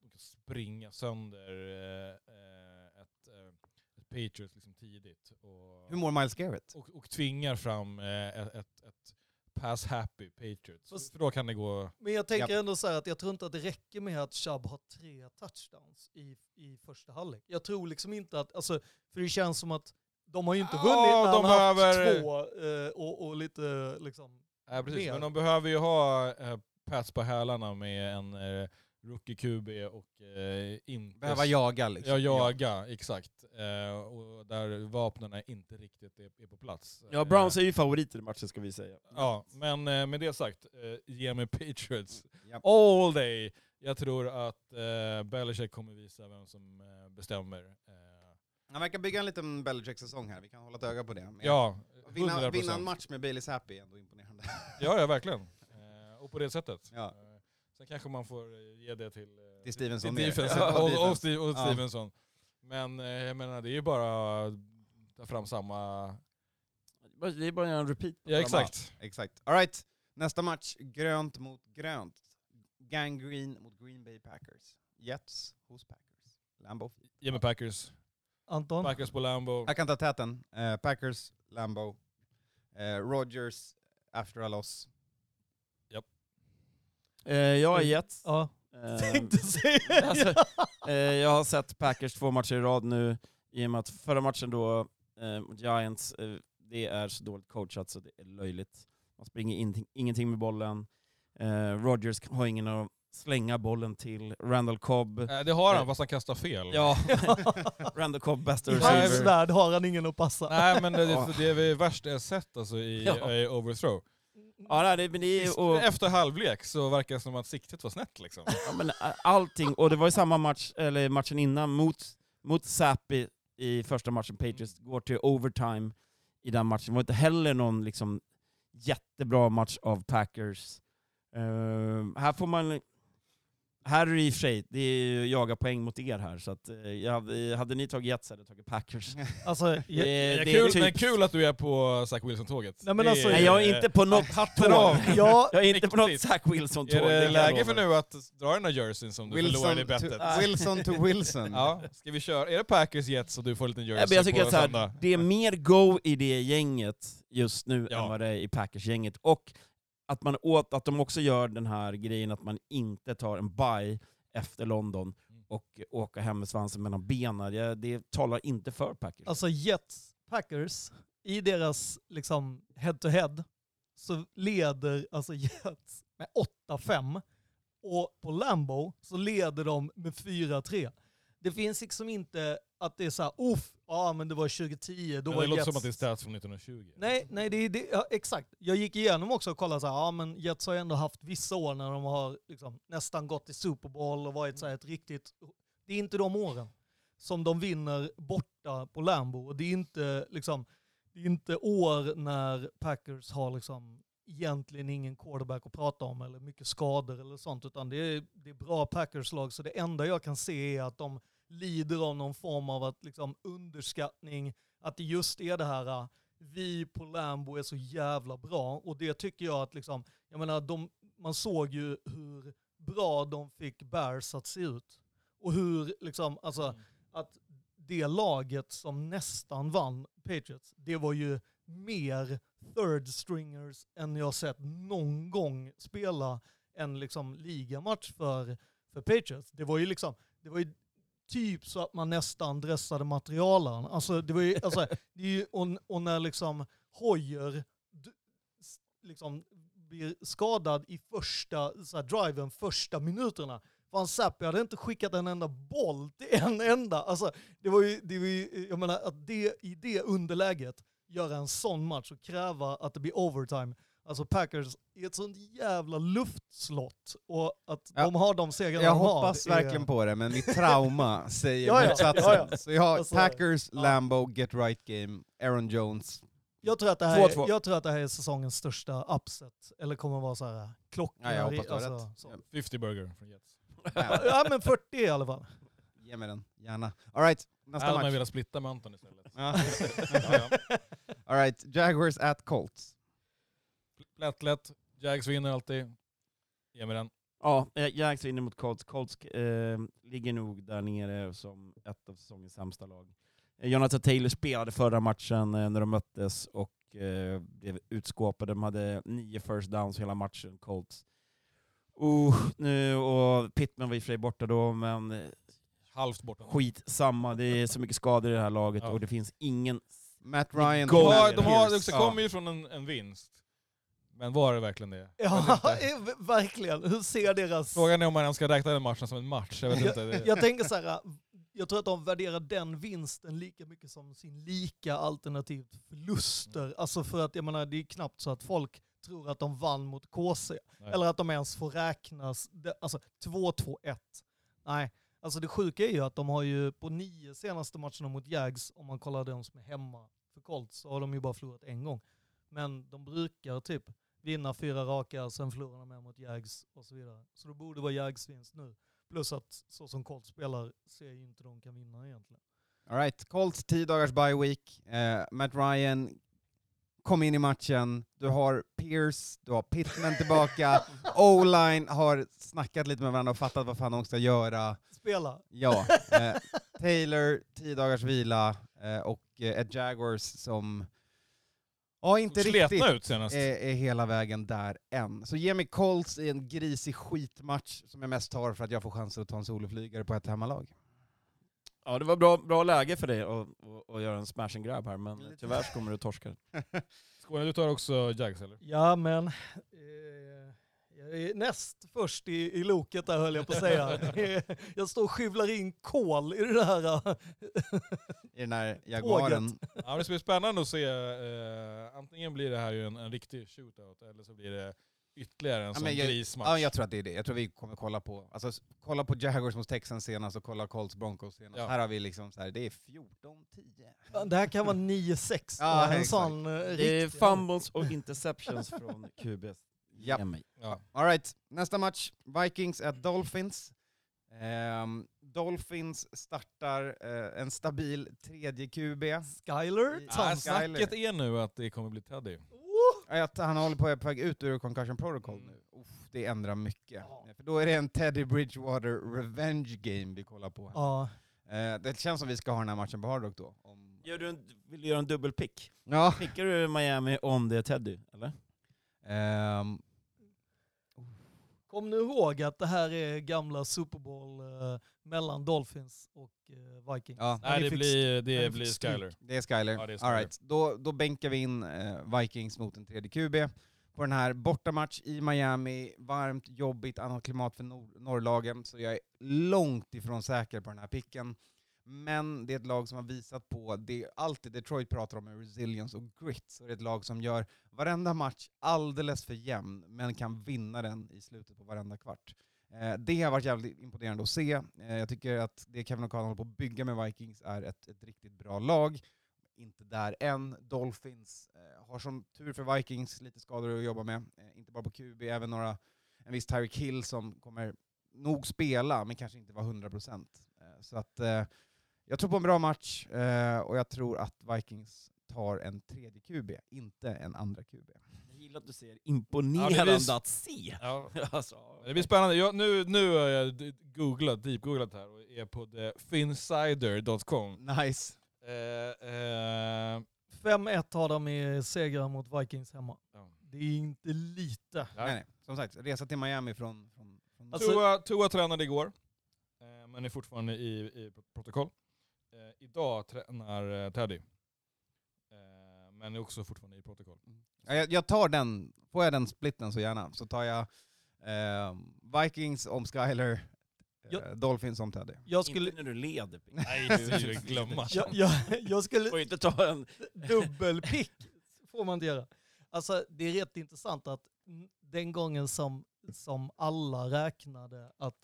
kan springa sönder eh, ett, ett Patriots liksom tidigt. Och, Hur mår Miles Garrett? och, och tvingar fram eh, ett, ett, ett pass-happy Patriots. Fast- För då kan det gå... Men jag tänker ändå så här att jag tror inte att det räcker med att Chubb har tre touchdowns i, i första halvlek. Jag tror liksom inte att, alltså, för det känns som att de har ju inte Ja, vunnit när de han har haft behöver- två eh, och, och lite liksom Ja, precis. mer. Men de behöver ju ha eh, pads på hälarna med en eh, rookie QB och eh, inte... Behöva jaga liksom. Ja, jaga, exakt. Eh, och där vapnen inte riktigt är, är på plats. Ja, Browns är ju favoriter i matchen ska vi säga. Ja, men eh, med det sagt, eh, ge mig Patriots Ja. all day. Jag tror att eh, Belichick kommer visa vem som eh, bestämmer. Eh, Han verkar bygga en liten Belichick-säsong här, vi kan hålla ett öga på det. Men ja, vinna, 100%. vinna en match med Bailey Zappi är ändå imponerande. Ja, ja verkligen. Eh, och på det sättet. Ja. Sen kanske man får eh, ge det till, eh, Till Stevenson till Ja, och, och. Steve, och Ja. Stevenson. Men eh, jag menar, det är ju bara att ta fram samma... Det är bara en repeat. Ja, exakt. Exakt. All right. nästa match, grönt mot grönt. Gangrene mot Green Bay Packers. Jets hos Packers. Lambo. Ge mig Packers. Anton. Packers på Lambo. Jag kan ta täten. Eh, Packers, Lambo. Eh, Rodgers, after a loss. Eh, jag är Jets. Ja, Eh, tänkte säga alltså, eh, jag har sett Packers två matcher i rad nu, i och med att förra matchen då, eh, mot Giants, eh, det är så dåligt coachat så det är löjligt. Man springer ingenting, ingenting med bollen. Eh, Rodgers har ingen att slänga bollen till. Randall Cobb. Eh, det har han, fast han kastar fel. Ja, Randall Cobb, bästa I hans receiver. värld har han ingen att passa. Nej men det, det, det är värst jag sett alltså, i, Ja. i overthrow. Ja, det, men det och, Efter halvlek så verkar det som att siktet var snett liksom. ja, men allting, och det var ju samma match, eller matchen innan, mot, mot Sappi i första matchen, Patriots går till overtime i den matchen. Det var inte heller någon liksom, jättebra match av Packers. Eh, här får man... här är det i och för sig, det är ju jaga poäng mot er här, så att, eh, jag hade, ni tagit Jets hade jag tagit Packers. Alltså, Det, jag, Det det är kul, typ- men kul att du är på Zach Wilson-tåget. Nej, men alltså- Nej, jag är inte på något tåg. av! ja, Jag är inte på något. Zach Wilson-tåg. Är det jag läge för nu att dra den där jerseyn som du förlorade i Wilson, bettet? to, Wilson to Wilson. Ja, ska vi köra? Är det Packers Jets och du får en liten jersey men jag tycker på att så här, det är mer go i det gänget just nu Ja. än vad det är i Packers-gänget. Och att, man åt, att de också gör den här grejen att man inte tar en baj efter London och åka hem med svansen mellan benen. Det, det talar inte för Packers. alltså Jets, Packers, i deras liksom head-to-head så leder alltså Jets med 8-5 och på Lambo så leder de med 4-3. Det finns liksom inte att det är såhär, Off, ja men det var 2010, då Men var det låter Jets... som att det är stats från 1920. Nej, nej det det, ja, exakt. Jag gick igenom också och kollade så här, ja men Jets har ju ändå haft vissa år när de har liksom nästan gått i Super Bowl och varit så här ett riktigt... Det är inte de åren som de vinner borta på Lambo. Och det är inte liksom, det är inte år när Packers har liksom egentligen ingen quarterback att prata om eller mycket skador eller sånt, utan det är, det är bra Packers-lag. Så det enda jag kan se är att de lider av någon form av att liksom underskattning, att det just är det här uh, vi på Lambo är så jävla bra och det tycker jag att liksom, jag menar de, man såg ju hur bra de fick Bears att se ut. Och hur liksom, alltså att det laget som nästan vann Patriots, det var ju mer third stringers än jag sett någon gång spela en liksom ligamatch för, för Patriots. Det var ju liksom, det var ju typ så att man nästan dressade materialen. Alltså det var ju, alltså, det är ju, och, och när liksom Hoyer liksom blir skadad i första så här, driven, första minuterna. Fan Zappi hade inte skickat en enda boll till en enda. Alltså, det var ju, det var ju, jag menar att det, i det underläget göra en sån match och kräva att det blir overtime. Alltså Packers är ett sånt jävla luftslott och att Ja. de har de segrarna Jag de har. hoppas är- verkligen på det, men mitt trauma säger Ja, ja, motsatsen. ja, ja. Så jag har Alltså, Packers, ja. Lambo, Get Right Game, Aaron Jones. Jag tror, att det här 2-2. är, jag tror att det här är säsongens största upset, eller kommer att vara så här klockan. Ja, jag hoppas du alltså, rätt. så. 50 burger från Jets. Ja, Ja men 40 i alla fall. Ge mig den, gärna. Alright, nästa Hade man match. velat splitta med Anton istället. Ja. Alright, Jaguars at Colts. Lätt, lätt. Jags vinner alltid. Ge mig den. Ja, eh, Jags vinner mot Colts. Colts eh, ligger nog där nere som ett av säsongens sämsta lag. Eh, Jonathan Taylor spelade förra matchen eh, när de möttes och eh, blev utskåpade. De hade nio first downs hela matchen, Colts. Uh, nu, och Pittman var i och för sig borta då, men Halvt borta. skit samma. Det är så mycket skador i det här laget Ja. och det finns ingen... Matt Ryan. De har, de har, de kommer ju från en, en vinst. Men var det verkligen det? Ja, eh, verkligen. Hur ser deras... Frågan är om man ens ska räkna den matchen som en match. Jag vet inte. Jag, tänker så här, jag tror att de värderar den vinsten lika mycket som sin lika alternativt förluster. Alltså för att jag menar, det är knappt så att folk tror att de vann mot KC. Nej. Eller att de ens får räknas, alltså 2-2-1. Nej, alltså det sjuka är ju att de har ju på nio senaste matcherna mot Jags, om man kollar de som är hemma för Colts, så har de ju bara förlorat en gång. Men de brukar typ vinna fyra raka, sen förlorar de med mot Jags och så vidare. Så det borde vara Jags vinst nu. Plus att så som Colts spelar ser jag inte de kan vinna egentligen. Alright, Colts 10 dagars bye week. Eh, Matt Ryan kom in i matchen. Du har Pierce, du har Pittman tillbaka. O-line har snackat lite med varandra och fattat vad fan de ska göra. Spela! Ja, eh, Taylor, 10 dagars vila eh, och eh, ett Jaguars som ja, inte Sletna riktigt ut senast. är, är hela vägen där än. Så ge mig Colts i en grisig skitmatch som jag mest tar för att jag får chansen att ta en soloflygare på ett hemmalag. Ja, det var bra, bra läge för dig att, att, att göra en smash and grab här, men tyvärr så kommer du torska. Skåne, du tar också Jags eller? Ja men, eh, jag är näst först i, i loket där höll jag på att säga. jag står och skyvlar in kol i det här. eh, I den här Jaguaren. Ja, det ska bli spännande att se. Eh, antingen blir det här ju en, en riktig shootout eller så blir det ytterligare en Ja, sån jag- grismatch. Ja, jag tror att det är det. Jag tror vi kommer kolla på, alltså kolla på Jaguars mot Texans senast och kolla Colts Broncos senast. Ja. Här har vi liksom så här, det är 14-10. Det här kan vara 9-6. Ja, en exakt. sån eh, Det är riktig- fumbles och interceptions från QBs Mig. Ja. All right. nästa match, Vikings at Dolphins. Ehm, Dolphins startar eh, en stabil tredje QB. Skyler Thompson. Snacket är nu att det kommer bli Teddy. Att han håller på, på väg ut ur concussion protocol Mm. nu. Uff, det ändrar mycket. För då är det en Teddy Bridgewater revenge game vi kollar på. Här. Ja. Eh, det känns som vi ska ha den här matchen på Hard Rock då. Om... Gör du en, vill du göra en dubbelpick? Ja. Pickar du Miami om det är Teddy, eller? Ehm, Kom nu ihåg att det här är gamla Super Bowl eh, mellan Dolphins och eh, Vikings. ja, Nej, det fick blir, det blir. Skyler. det är Skyler. Ja, det är Skyler. All right. då, då bänkar vi in eh, Vikings mot en tredje QB. På den här bortamatch i Miami, varmt, jobbigt, annat klimat för nor- norrlagen, så jag är långt ifrån säker på den här picken. Men det är ett lag som har visat på det alltid Detroit pratar om, är resilience och grit. Så det är ett lag som gör varenda match alldeles för jämn, men kan vinna den i slutet på varenda kvart. Eh, det har varit jävligt imponerande att se. Eh, jag tycker att det Kevin O'Connell håller på att bygga med Vikings är ett, ett riktigt bra lag. Inte där än. Dolphins eh, har som tur för Vikings lite skador att jobba med. Inte bara på QB, även några, en viss Tyreek Hill som kommer nog spela, men kanske inte vara 100%. Så att eh, jag tror på en bra match, eh, och jag tror att Vikings tar en tredje QB, inte en andra QB. Jag gillar att du säger Ja, imponerande det blir- att se. Ja. alltså, Det blir spännande. Jag, nu, nu har jag googlat, deep-googlat här och är på finsider.com. Nice. Eh, eh, 5-1 har de i segrar mot Vikings hemma. ja. Det är inte lite. Ja. Nej, nej. Som sagt, resa till Miami från... från, från Alltså- Tua, Tua tränade igår, eh, men är fortfarande i, i protokoll. Eh, idag tränar eh, Teddy, eh, men är också fortfarande i protokoll. Ja, jag, jag tar den, får jag den splitten så gärna, så tar jag eh, Vikings om Skyler, eh, Ja. Dolphins om Teddy. Jag skulle, Inte när du leder. Nej, är ju glömma. jag, jag, jag Du skulle får inte ta en... dubbelpick. får man inte göra. Alltså det är rätt intressant att den gången som, som alla räknade att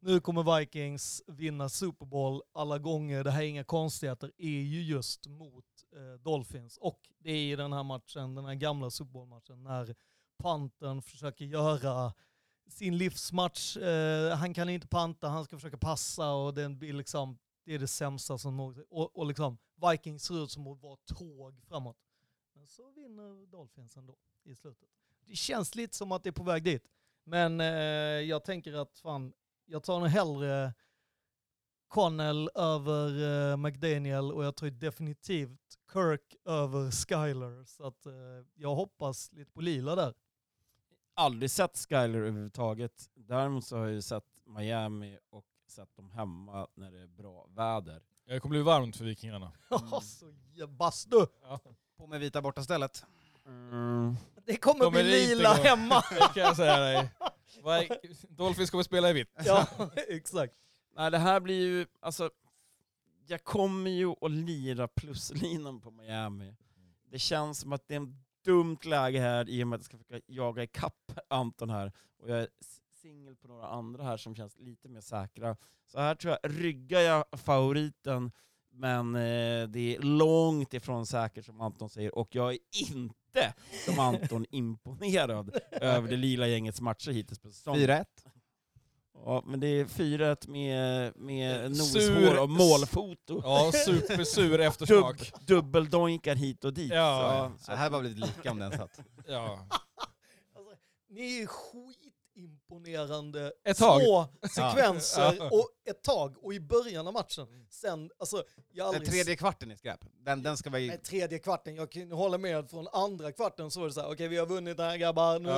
nu kommer Vikings vinna Super Bowl alla gånger, det här är inga konstigheter, är ju just mot eh, Dolphins. Och det är i den här matchen, den här gamla Super Bowl-matchen, när Pantern försöker göra sin livsmatch. Eh, han kan inte panta, han ska försöka passa och den blir liksom, det är det sämsta som någonsin. Och, och liksom, Vikings ser ut som att vara tåg framåt. Men så vinner Dolphins ändå i slutet. Det känns lite som att det är på väg dit. Men eh, jag tänker att fan, jag tar nog hellre Connell över eh, McDaniel och jag tar definitivt Kirk över Skyler. Så att eh, jag hoppas lite på lila där. Aldrig sett Skyler överhuvudtaget. Däremot så har jag ju sett Miami och sett dem hemma när det är bra väder. Det kommer bli varmt för Vikingarna. så ja, bastu! Ja. På med vita borta stället. Mm. Det kommer, Kommer bli lila hemma! Det kan jag säga dig. Dolphins kommer spela i vitt. ja, exakt. Nej, det här blir ju, alltså, jag kommer ju att lira pluslinan på Miami. Det känns som att det är en dumt läge här i och med att jag ska försöka jaga ikapp Anton här. Och jag är singel på några andra här som känns lite mer säkra. Så här tror jag, ryggar jag favoriten, men eh, det är långt ifrån säkert som Anton säger, och jag är inte som Anton imponerad över det lila gängets matcher hittills på säsongen. 4-1. Ja, men det är 4-1 med, med Sur- noshår och målfoto. Ja, supersur eftersmak. Dubb, dubbeldoinkar hit och dit. Ja. Så, Så det här var blivit lika om den satt. Ja. Alltså, ni är skitimponerande Ett tag. små sekvenser Ja. och ett tag och i början av matchen. Sen, alltså, jag har Den aldrig tredje kvarten är skräp. Den, den ska vi... Nej, tredje kvarten, jag kan hålla med från andra kvarten så var det så här, okej vi har vunnit den här grabbar, nu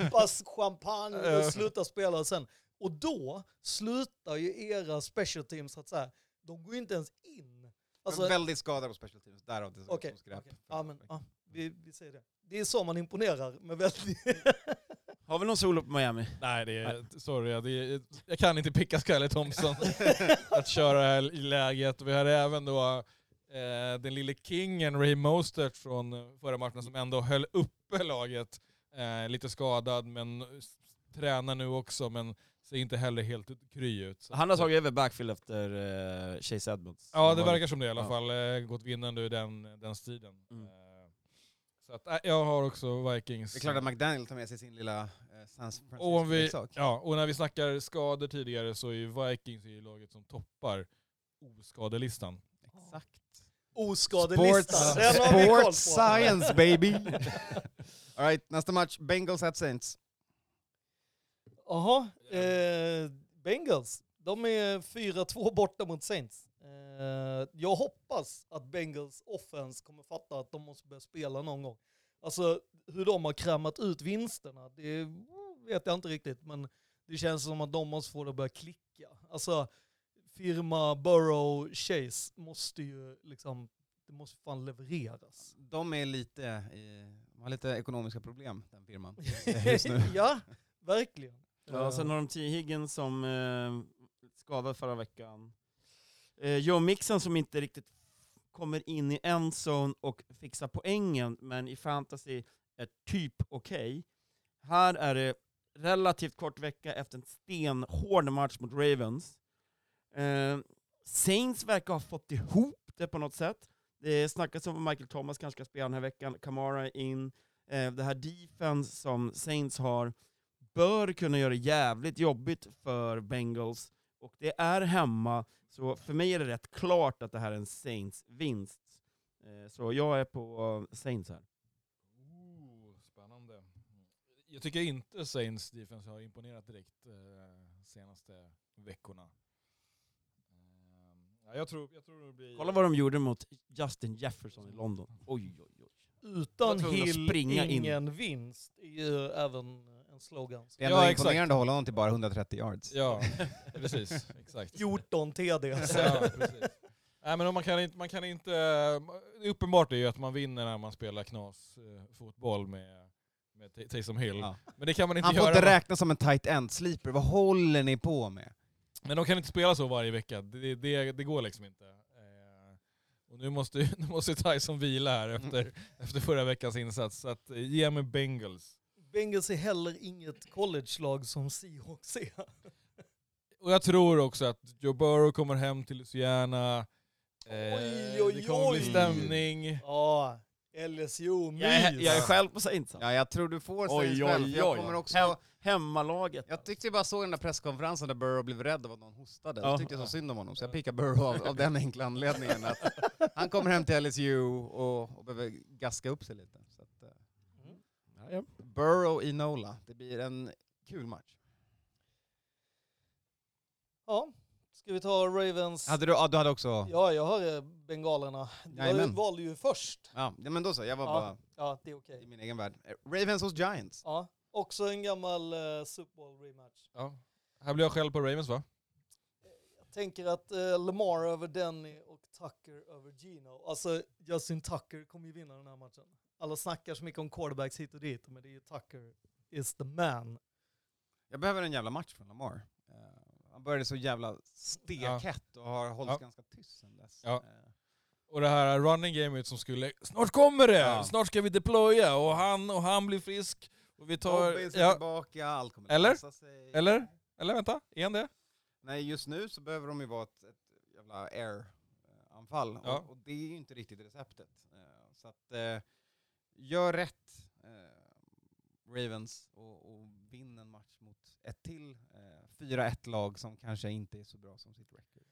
hoppas champagne och sluta spela och sen. Och då slutar ju era special teams att säga, de går inte ens in. Alltså, väldigt skadade på special teams, därav det Okej, som skräp. okej. ja, men, ja, vi, vi säger det. Det är så man imponerar med väldigt... Har vi någon solo på Miami? Nej, det är, sorry. Det är, jag kan inte picka Skyler Thompson att köra här i läget. Vi har även då eh, den lille kingen Ray Mostert från eh, förra matchen som ändå höll uppe laget. Eh, lite skadad, men tränar nu också, men ser inte heller helt kry ut. Så Han har tagit över backfield efter uh, Chase Edmonds. Ja, det verkar som det i alla Ja. fall. Eh, gått vinnande ur den, den striden. Mm. Så att, äh, jag har också Vikings. Det är klart att McDaniel tar med sig sin lilla eh, San och, om vi, ja, och när vi snackar skador tidigare så är ju Vikings i laget som toppar oskadelistan. Exakt. Oskadelistan. Sports, sports science baby! Alright, nästa match. Bengals at Saints. Jaha, eh, Bengals. De är 4-2 borta mot Saints. Eh, jag hoppas att Bengals offense kommer fatta att de måste börja spela någon gång. Alltså hur de har krammat ut vinsterna, det vet jag inte riktigt, men det känns som att de måste få det att börja klicka. Alltså firma Burrow Chase måste ju liksom, det måste fan levereras. De är lite, i, de har lite ekonomiska problem, den firman. Just nu. ja, verkligen. Ja, sen har de T. Higgins som eh, skadad förra veckan. Eh, Joe Mixon som inte riktigt kommer in i en zone och fixar poängen, men i fantasy är typ okej. Här är det relativt kort vecka efter en stenhård match mot Ravens. Eh, Saints verkar ha fått ihop det på något sätt. Det snackas om att Michael Thomas kanske ska spela den här veckan, Kamara in. Eh, det här defense som Saints har bör kunna göra det jävligt jobbigt för Bengals, och det är hemma, så för mig är det rätt klart att det här är en Saints-vinst. Eh, Så jag är på Saints här. Ooh, spännande. Jag tycker inte Saints defense har imponerat direkt eh, senaste veckorna. Eh, ja, jag, tror, jag tror det blir... Kolla vad de gjorde mot Justin Jefferson i London. Oj, oj, oj. Utan Hill, springa in. ingen vinst, är ju även en slogan. Det är ändå Ja, exakt. imponerande att hålla honom till bara 130 yards. Ja, precis. Exakt. 14 TD. Ja, precis. Nej, men man, kan inte, man kan inte... Är uppenbart är ju att man vinner när man spelar knas eh, fotboll med, med Tay- Taysom Hill. Ja. Men det kan man inte Han får göra. inte räknas som en tight end sleeper. Vad håller ni på med? Men de kan inte spela så varje vecka. Det, det, det går liksom inte. Eh, och nu måste, nu måste Tyson vila här efter, efter förra veckans insats. Så att, eh, ge mig Bengals. Bengals är heller inget college-lag som Seahawks är. Och jag tror också att Joe Burrow kommer hem till Louisiana. Eh, Oj, oj, det kommer bli oj. stämning. Ja, LSU, mys. Jag är, jag är själv på Saints. Ja, jag tror du får Oj, Saints oj, själv. för Jag oj. kommer också... Hem, hemmalaget. Jag tyckte jag bara såg den där presskonferensen där Burrow blev rädd av att någon hostade. Ja. Jag tyckte så synd om honom, så jag pickade Burrow av, av den enkla anledningen att han kommer hem till LSU och, och behöver gaska upp sig lite. Så att, eh, Ja, ja. Burrow i Nola, det blir en kul match. Ja, ska vi ta Ravens? Hade du, ja, du hade också... Ja, Ja, jag har eh, bengalerna. Jag Jajamän. valde ju först. ja, men då så, jag var Ja. bara Ja, det är okej. i min egen värld. Ravens hos Giants. Ja, också en gammal uh, Super Bowl rematch. Ja. Här blir jag själv på Ravens va? Jag tänker att eh, Lamar över Denny och Tucker över Gino. Alltså Justin Tucker kommer ju vinna den här matchen. Alla snackar så mycket om quarterbacks hit och dit, men det är ju Tucker is the man. Jag behöver en jävla match från Lamar. Eh, han började så jävla stekhet och har hållit Ja. ganska tyst sen dess. Ja. Eh, Och det här running gamet som skulle... Snart kommer det! Ja. Snart ska vi deploya och han och han blir frisk. Och vi tar... Ja, tillbaka, allt kommer Eller? lösa sig. eller? Eller vänta, är han det? Nej, just nu så behöver de ju vara ett, ett jävla air-anfall. Ja. Och, och det är ju inte riktigt receptet. Eh, så att, eh, gör rätt, eh, Ravens, och, och vinn en match mot ett till eh, 4-1 lag som kanske inte är så bra som sitt record.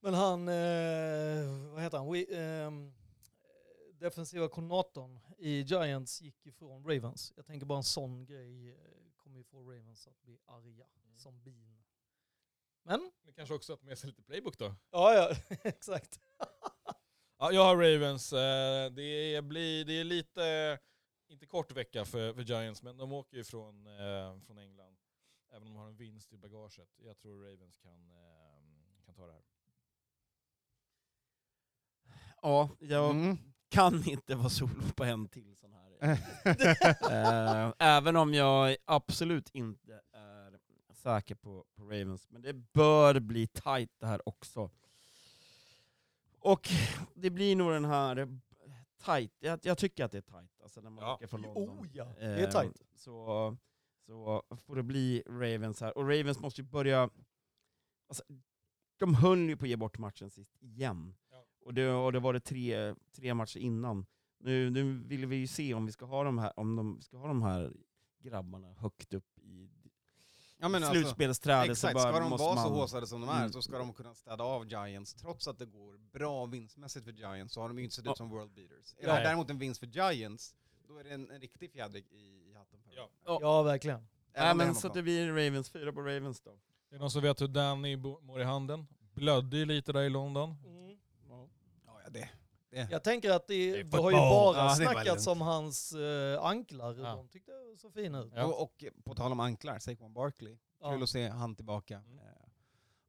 Men han, eh, vad heter han, We, ehm, defensiva koordinatorn i Giants gick ifrån Ravens. Jag tänker bara en sån grej eh, kommer ju få Ravens att bli arga som bin. Men, Det kanske också att med sig lite playbook då? ja ja, exakt. Ja, jag har Ravens. Eh, Det, blir, det är lite, inte kort vecka för, för Giants, men de åker ju från, eh, från England. Även om de har en vinst i bagaget. Jag tror Ravens kan, eh, kan ta det här. Ja, jag Mm. kan inte vara solo på en till sån här. Även om jag absolut inte är säker på, på Ravens. Men det bör bli tight det här också. Och det blir nog den här tight. Jag, jag tycker att det är tight, alltså när man Ja. åker från London. Oh ja, det är Eh, tajt. Så, så får det bli Ravens här. Och Ravens måste ju börja... Alltså, de höll ju på att ge bort matchen sist igen. Ja. Och det, och det var det tre, tre matcher innan Nu, nu vill vi ju se om vi ska ha de här, om de ska ha de här grabbarna högt upp i Ja, men alltså, slutspelsträdet. exakt, så bara ska de vara så man- håsade som de är Mm. så ska de kunna städa av Giants. Trots att det går bra vinstmässigt för Giants så har de ju inte sett ut som world beaters. Är det däremot en vinst för Giants, då är det en, en riktig fjädring i, i hatten för. Ja. Ja, verkligen. Nej men så att det blir Ravens, fyra på Ravens då. Det är någon som vet hur Danny mår i handen? Blödde ju lite där i London. Ja, ja, det. Det. Jag tänker att det, Det har ju bara Ja, snackats om hans eh, anklar. Ja. De tyckte det så fina ut. Ja. Och, och på tal om anklar, Saquon Barkley. Ja. Kul att se han tillbaka. Mm. Eh,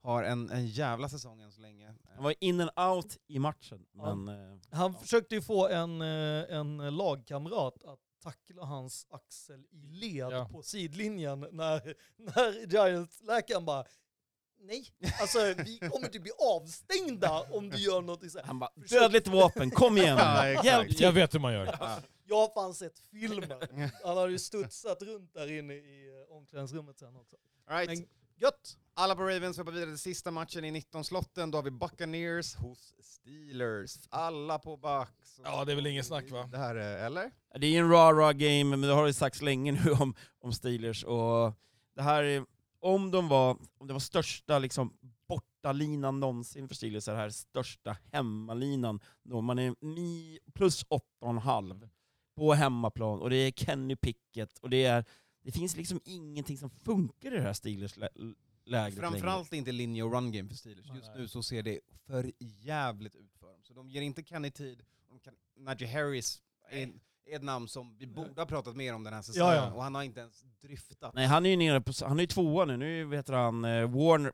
har en, en jävla säsong än så länge. Han var in and out i matchen, Ja. men... eh, Han Ja. försökte ju få en, en lagkamrat att tackla hans axel i led Ja. på sidlinjen när, när Giants-läkaren bara Nej, alltså vi kommer typ bli avstängda om du gör något så här. Han bara Försök- “Dödligt vapen, kom igen! Ja. Hjälp till!” Jag vet hur man gör. ja. Jag har fan sett filmer. Han har ju studsat runt där inne i eh, omklädningsrummet sen också. All right. Men gött! Alla på Ravens hoppar vidare till sista matchen i 19-slotten. Då har vi Buccaneers hos Steelers. Alla på Bucks. Ja, det är väl ingen snack, va? Det här, är- eller? Det är en rah-rah game, men det har ju sagts länge nu om, om Steelers. Och det här är, om de var, om det var största liksom, bortalinan någonsin för Steelers, är det här största hemmalinan. Då man är plus 8,5 på hemmaplan, och det är Kenny Pickett, och det är det finns liksom ingenting som funkar i det här Steelers-lägret längre. Framförallt inte linje och run game för Steelers. Just nu så ser det för jävligt ut för dem. Så de ger inte Kenny tid. De kan, Najee Harris är, är ett namn som vi borde ha pratat mer om den här säsongen, Ja, ja. och han har inte ens dryftat. Nej, han är ju nere på, han är ju tvåa nu, nu vet han eh, Warner,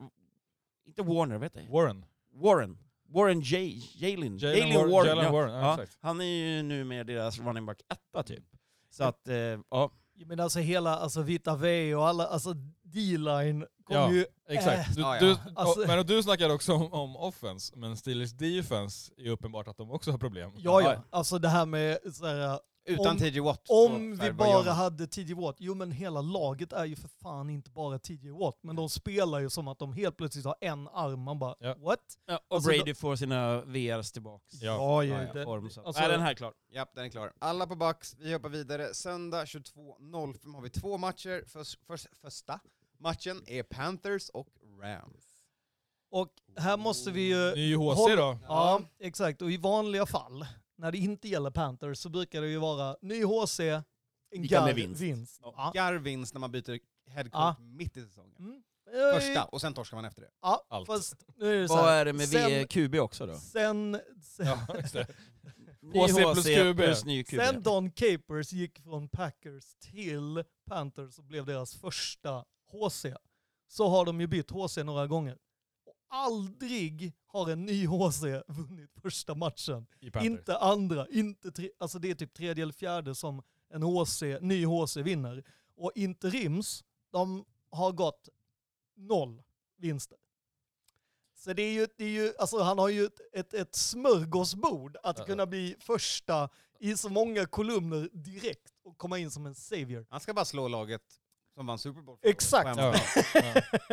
inte Warner, vet du? Warren. Warren. Warren J. Jalen. Jalen Jalen Warren, Warren. Jalen ja. Warren, ja, Ja, exakt. han är ju nu med deras running back etta typ. Så att, eh, ja. Men alltså hela alltså Vita V och alla, alltså D-line kommer Ja. ju... Exakt. Du, Ja, ja. du, Alltså- Men du snackade också om, om offense, men Steelers defense är uppenbart att de också har problem. Ja, Ja. ja. Alltså det här med så här, Utan Om- TJ Watt. om vi bara hade TJ Watt. Jo men hela laget är ju för fan inte bara TJ Watt. Men de spelar ju som att de helt plötsligt har en arm. Man bara, Ja. what? ja och Alltså, Brady får sina VRs tillbaks. Ja. ja, Ja, ja. det- Form, så. alltså- Nej, den här är klar. Ja, den är klar. Alla på Bucks, vi hoppar vidare. Söndag 22.05 har vi två matcher. Förs, förs, första matchen är Panthers och Rams. Och här måste vi ju... Ny HC Håll- då. Ja, exakt. Och i vanliga fall, när det inte gäller Panthers, så brukar det ju vara ny HC, en garv vinst. vinst. Ja. Garvins när man byter headcoach Ja. mitt i säsongen. Mm. Första, och sen torskar man efter det. Ja, Allt. fast nu är det så Vad här. är det med sen, QB också då? Sen, sen, Ja, just det. Ny HC plus QB. plus ny QB. sen Don Capers gick från Packers till Panthers och blev deras första HC, så har de ju bytt HC några gånger. Aldrig har en ny HC vunnit första matchen. Inte andra, inte tre, alltså det är typ tredje eller fjärde som en HC, ny HC vinner. Och interims, de har gått noll vinster. Så det är ju, det är ju alltså han har ju ett, ett, ett smörgåsbord att Ja. kunna bli första i så många kolumner direkt och komma in som en savior. Han ska bara slå laget som vann Super Bowl. Exakt. Ja.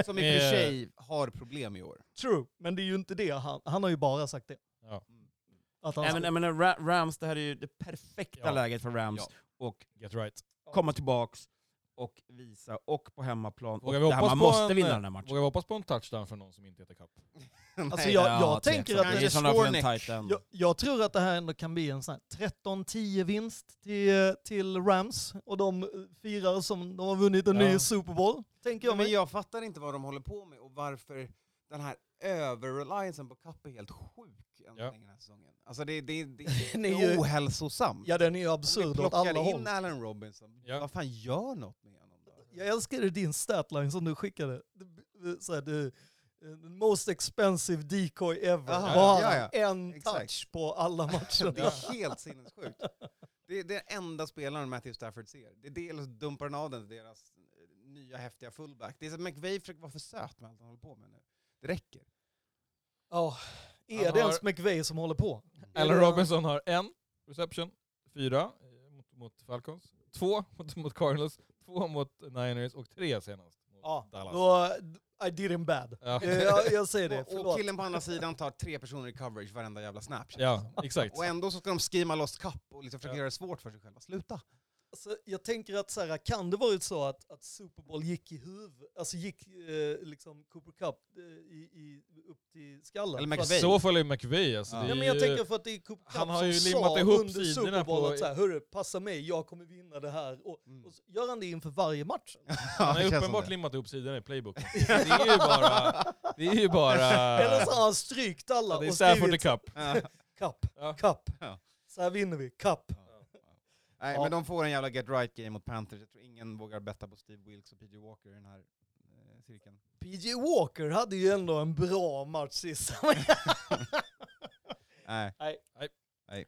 Som i och för sig har problem i år. True, men det är ju inte det han, han har ju bara sagt det. Ja. Att han men, ska- men Ra- Rams, det här är ju det perfekta Ja. läget för Rams. Ja. Och Get right. komma tillbaks och visa, och på hemmaplan. Vågar och vi här, hoppas man på måste en, vinna eh, den här matchen. Vågar vi hoppas på en touchdown för någon som inte heter Cup? Alltså Nej, jag, Ja, jag tänker att det är tight Jag, jag tror att det här ändå kan bli en sån här 13-10 vinst till, till Rams och de eh, firar som de har vunnit en Ja. ny Super Bowl. Tänker jag Men jag fattar inte vad de håller på med och varför den här över-reliancen på Cup är helt sjuk än Ja. den här säsongen. Alltså det, det, det, Den det är ju- ohälsosamt. Ja den är ju absurd åt alla in håll. Allen Robinson, Ja. vad fan gör något med honom då? Jag älskade din statline som du skickade. Det- Så här, det, the most expensive decoy ever. Aha, Bara ja, ja. en Exakt. touch på alla Det matcher. är helt sinnessjukt. Det är det enda spelaren Matthew Stafford ser. Det är dels dumpar han av den till deras eh, nya häftiga fullback. Det är som McVay försöker vara för söt med allt han håller på med nu. Det räcker. Ja, är Han det ens McVay som håller på? Allen Eller- Robinson har en reception, fyra eh, mot, mot Falcons, två mot, mot Cardinals, två mot Niners och tre senast mot Ja, Dallas. då, I did him bad. Ja. Eh, jag, jag säger det, Och, och förlåt. killen på andra sidan tar tre personer i coverage varenda jävla snap. Ja, exakt. Och ändå så ska de skrima lost cup och liksom försöka Ja. göra det svårt för sig själva. Sluta! Alltså, jag tänker att så här, kan det varit så att, att Super Bowl gick i huvud, alltså gick eh, liksom Cooper Cup eh, i, i, upp till skallen? Eller I McVay. så fall är McVay alltså. Ja. det är Ja, men jag ju- tänker för att det är Cooper Cup han har ju som limmat sa ihop under Super Bowl på- att så här, hörru, passa mig, jag kommer vinna det här. Och, Mm. och så gör han det inför varje match. Han har ju uppenbart det. limmat ihop sidorna i playbooken. Det är ju bara... Det är ju bara... Eller så har han strykt alla Ja, det är och Stafford skrivit Cup. Ja. Cup, Ja. Cup. Ja. Så här vinner vi, Cup. Nej, Ja. men de får en jävla get right game mot Panthers. Jag tror ingen vågar betta på Steve Wilkes och PJ Walker i den här eh, cirkeln. PJ Walker hade ju ändå en bra match sist. Nej. Nej. Nej. Nej.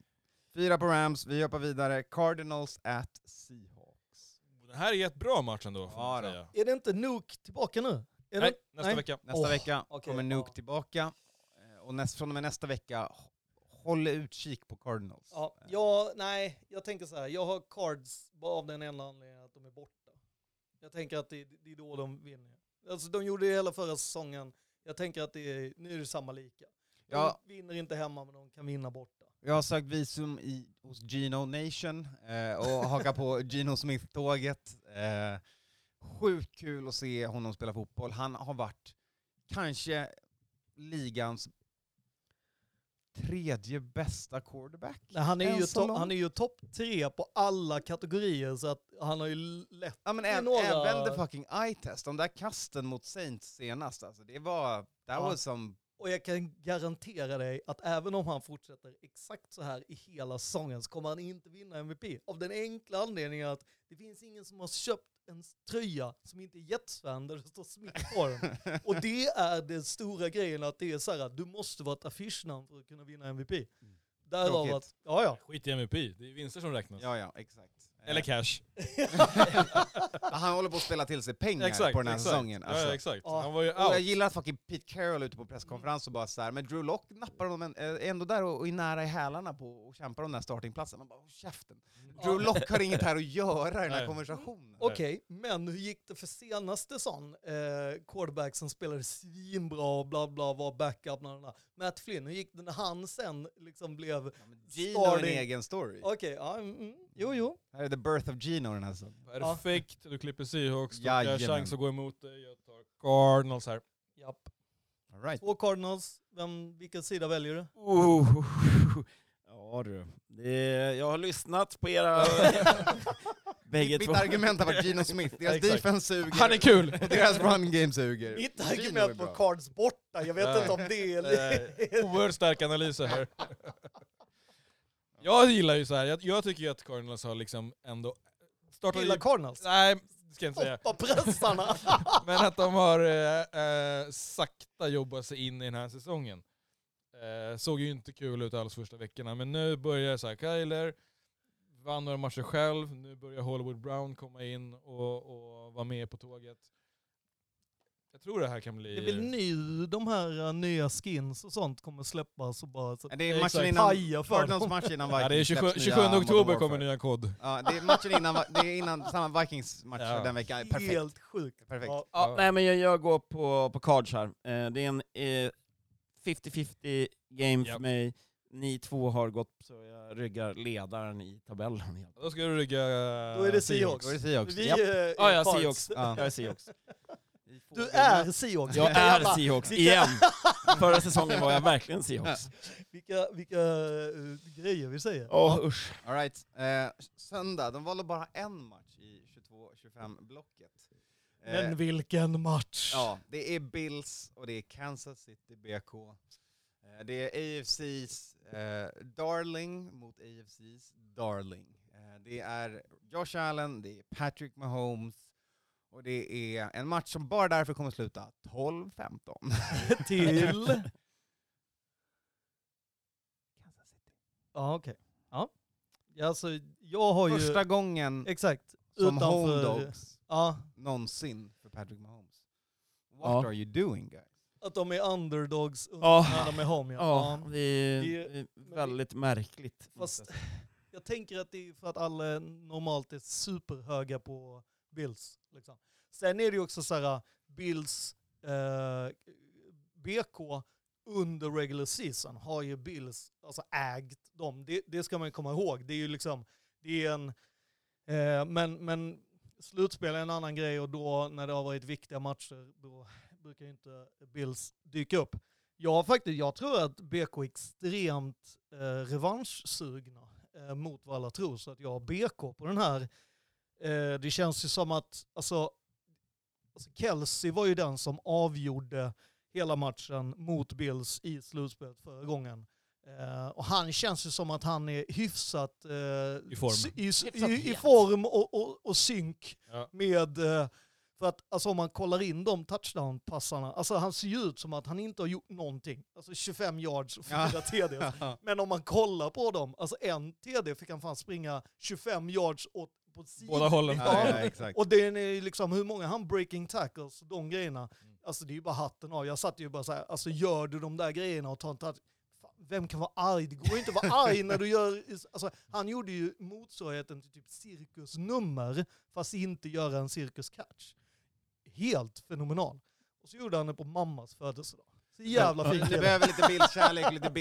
Fyra på Rams, vi hoppar vidare. Cardinals at Seahawks. Det här är ett bra match ändå, får Ja säga. är det inte Nuke tillbaka nu? Är Nej, det? nästa Nej. vecka. Nästa Åh, vecka okej, kommer Nuke ja. tillbaka. Eh, Och näst, från och med nästa vecka, håll utkik på Cardinals. Ja, Eh, jag, nej, jag tänker så här. Jag har cards bara av den enda anledningen att de är borta. Jag tänker att det, det är då de vinner. Alltså de gjorde det hela förra säsongen. Jag tänker att det är, nu är det samma lika. De Ja. vinner inte hemma men de kan vinna borta. Jag har sökt visum i, hos Gino Nation eh, och hakar på Gino Smith-tåget. Eh, sjukt kul att se honom spela fotboll. Han har varit kanske ligans tredje bästa quarterback. Nej, han, är ju to- han är ju topp tre på alla kategorier så att han har ju lätt... Ja men äv- några- även the fucking eye-test, de där kasten mot Saints senast, alltså, det var, that Ja. was some... Och jag kan garantera dig att även om han fortsätter exakt så här i hela säsongen så kommer han inte vinna MVP. Av den enkla anledningen att det finns ingen som har köpt en tröja som inte är Jets-fan där det står Smith på den. Och det är den stora grejen att det är så här att du måste vara ett affischnamn för att kunna vinna MVP. Därav Tråkigt. att, ja ja. Skit i MVP, det är vinster som räknas. Ja, ja, exakt. Eh, Eller cash. han håller på att spela till sig pengar Exakt, på den här exakt. säsongen. Alltså. ja, exakt. Ja. Han var ju Och jag out. gillar att fucking Pete Carroll ute på presskonferens och bara så här, men Drew Lock nappar honom, en- är ändå där och, och är nära i hälarna på och kämpar om den här startingplatsen. Man bara, "Håll käften. Drew Lock har inget här att göra i den här konversationen. Okej, men hur gick det för senaste sån eh, quarterback som spelade svinbra och bla bla var backup? Bla. Matt Flynn, hur gick det när han sen liksom blev... Ja, men Gino är en Starting- egen story. Okej, ja, mm, mm, jo jo. Här är the birth of Gino den här säsongen. Perfekt, du klipper Seahawks, då har Jajamän. jag chans att gå emot dig. Jag tar Cardinals här. Japp. All right. Två Cardinals, Vem, vilken sida väljer du? Oh, ja du. Det, jag har lyssnat på era... bägge Mitt två. argument har varit Gino Smith, deras Exakt. defense suger, Han är kul! och deras run game suger. Mitt Gino är argument på bra. Cards borta, jag vet inte om det är... Nej, Oerhört starka analyser här. Jag gillar ju så här. Jag, jag tycker ju att Cardinals har liksom ändå... Startat Gillar i- Cardinals? Nej, det ska jag inte säga. Pressarna! Men att de har eh, eh, sakta jobbat sig in i den här säsongen. Eh, såg ju inte kul ut alls första veckorna, men nu börjar så här, Kyler vann några matcher själv, nu börjar Hollywood Brown komma in och, och vara med på tåget. Jag tror det här kan bli... Det är väl nu de här uh, nya skins och sånt kommer släppas och bara så Ja, Det är matchen innan, paja för dem. match innan ja, det är Vikings 27, släpps 27 nya Modern oktober kommer nya kod. Ja, det är matchen innan, det är innan samma Vikings match Ja. den veckan. Perfekt. Helt sjukt. Perfekt. Ja. Ja, nej men jag, jag går på, på cards här. Eh, det är en eh, 50-50 game för mig. Ni två har gått så jag ryggar ledaren i tabellen. Då ska du rygga Då är det Seahawks. Då är det Seahawks. Vi eh, är Ja, ja. Seahawks. Ja. Jag är Seahawks. Du är Seahawks. Jag är Seahawks, igen! Förra säsongen var jag verkligen Seahawks. Vilka, vilka eh, grejer vi säger. Åh usch. All right. Eh, söndag, de valde bara en match i 22-25-blocket. Eh, Men vilken match! Ja, det är Bills och det är Kansas City BK. Eh, det är AFC's eh, Darling mot AFC's Darling. Eh, det är Josh Allen, det är Patrick Mahomes och det är en match som bara därför kommer sluta 12-15. Till... Kansas City. Ja, okej. Ja. ja. Alltså, jag har ju... Första gången Exakt. som utanför- home dogs Ja, någonsin för Patrick Mahomes. What Ja. are you doing guys? att de är underdogs Ja. när de är home. Ja. Ja, Ja. det är Det- är väldigt märkligt. Fast jag tänker att det är för att alla normalt är superhöga på Bills. Liksom. Sen är det ju också så här, Bills eh, BK under regular season har ju Bills alltså ägt dem. Det, det ska man ju komma ihåg. Det är ju liksom, det är en, eh, men, men slutspel är en annan grej och då när det har varit viktiga matcher då brukar ju inte Bills dyka upp. Jag, faktiskt, jag tror att BK är extremt eh, revanschsugna eh, mot vad alla tror, så att jag har BK på den här. Eh, det känns ju som att, alltså, alltså Kelsey var ju den som avgjorde hela matchen mot Bills i slutspelet förra gången. Eh, och han känns ju som att han är hyfsat eh, I form. I, i, i form och, och, och synk Ja. med... Eh, för att alltså, om man kollar in de touchdown-passarna, alltså han ser ju ut som att han inte har gjort någonting. Alltså 25 yards och fyra Ja. TDs. Men om man kollar på dem, alltså en TD fick han fan springa 25 yards åt, på sidan. Båda hållen. Ja, ja, exakt. Och det är ju liksom hur många han breaking tackles, de grejerna. Alltså det är ju bara hatten av. Jag satt ju bara så här, alltså gör du de där grejerna och tar en touch. Vem kan vara arg? Det går ju inte att vara arg när du gör... Alltså, han gjorde ju motsvarigheten till typ cirkusnummer, fast inte göra en cirkuscatch. Helt fenomenal. Och så gjorde han det på mammas födelsedag. Så jävla Du fint. behöver lite Bills-kärlek och lite den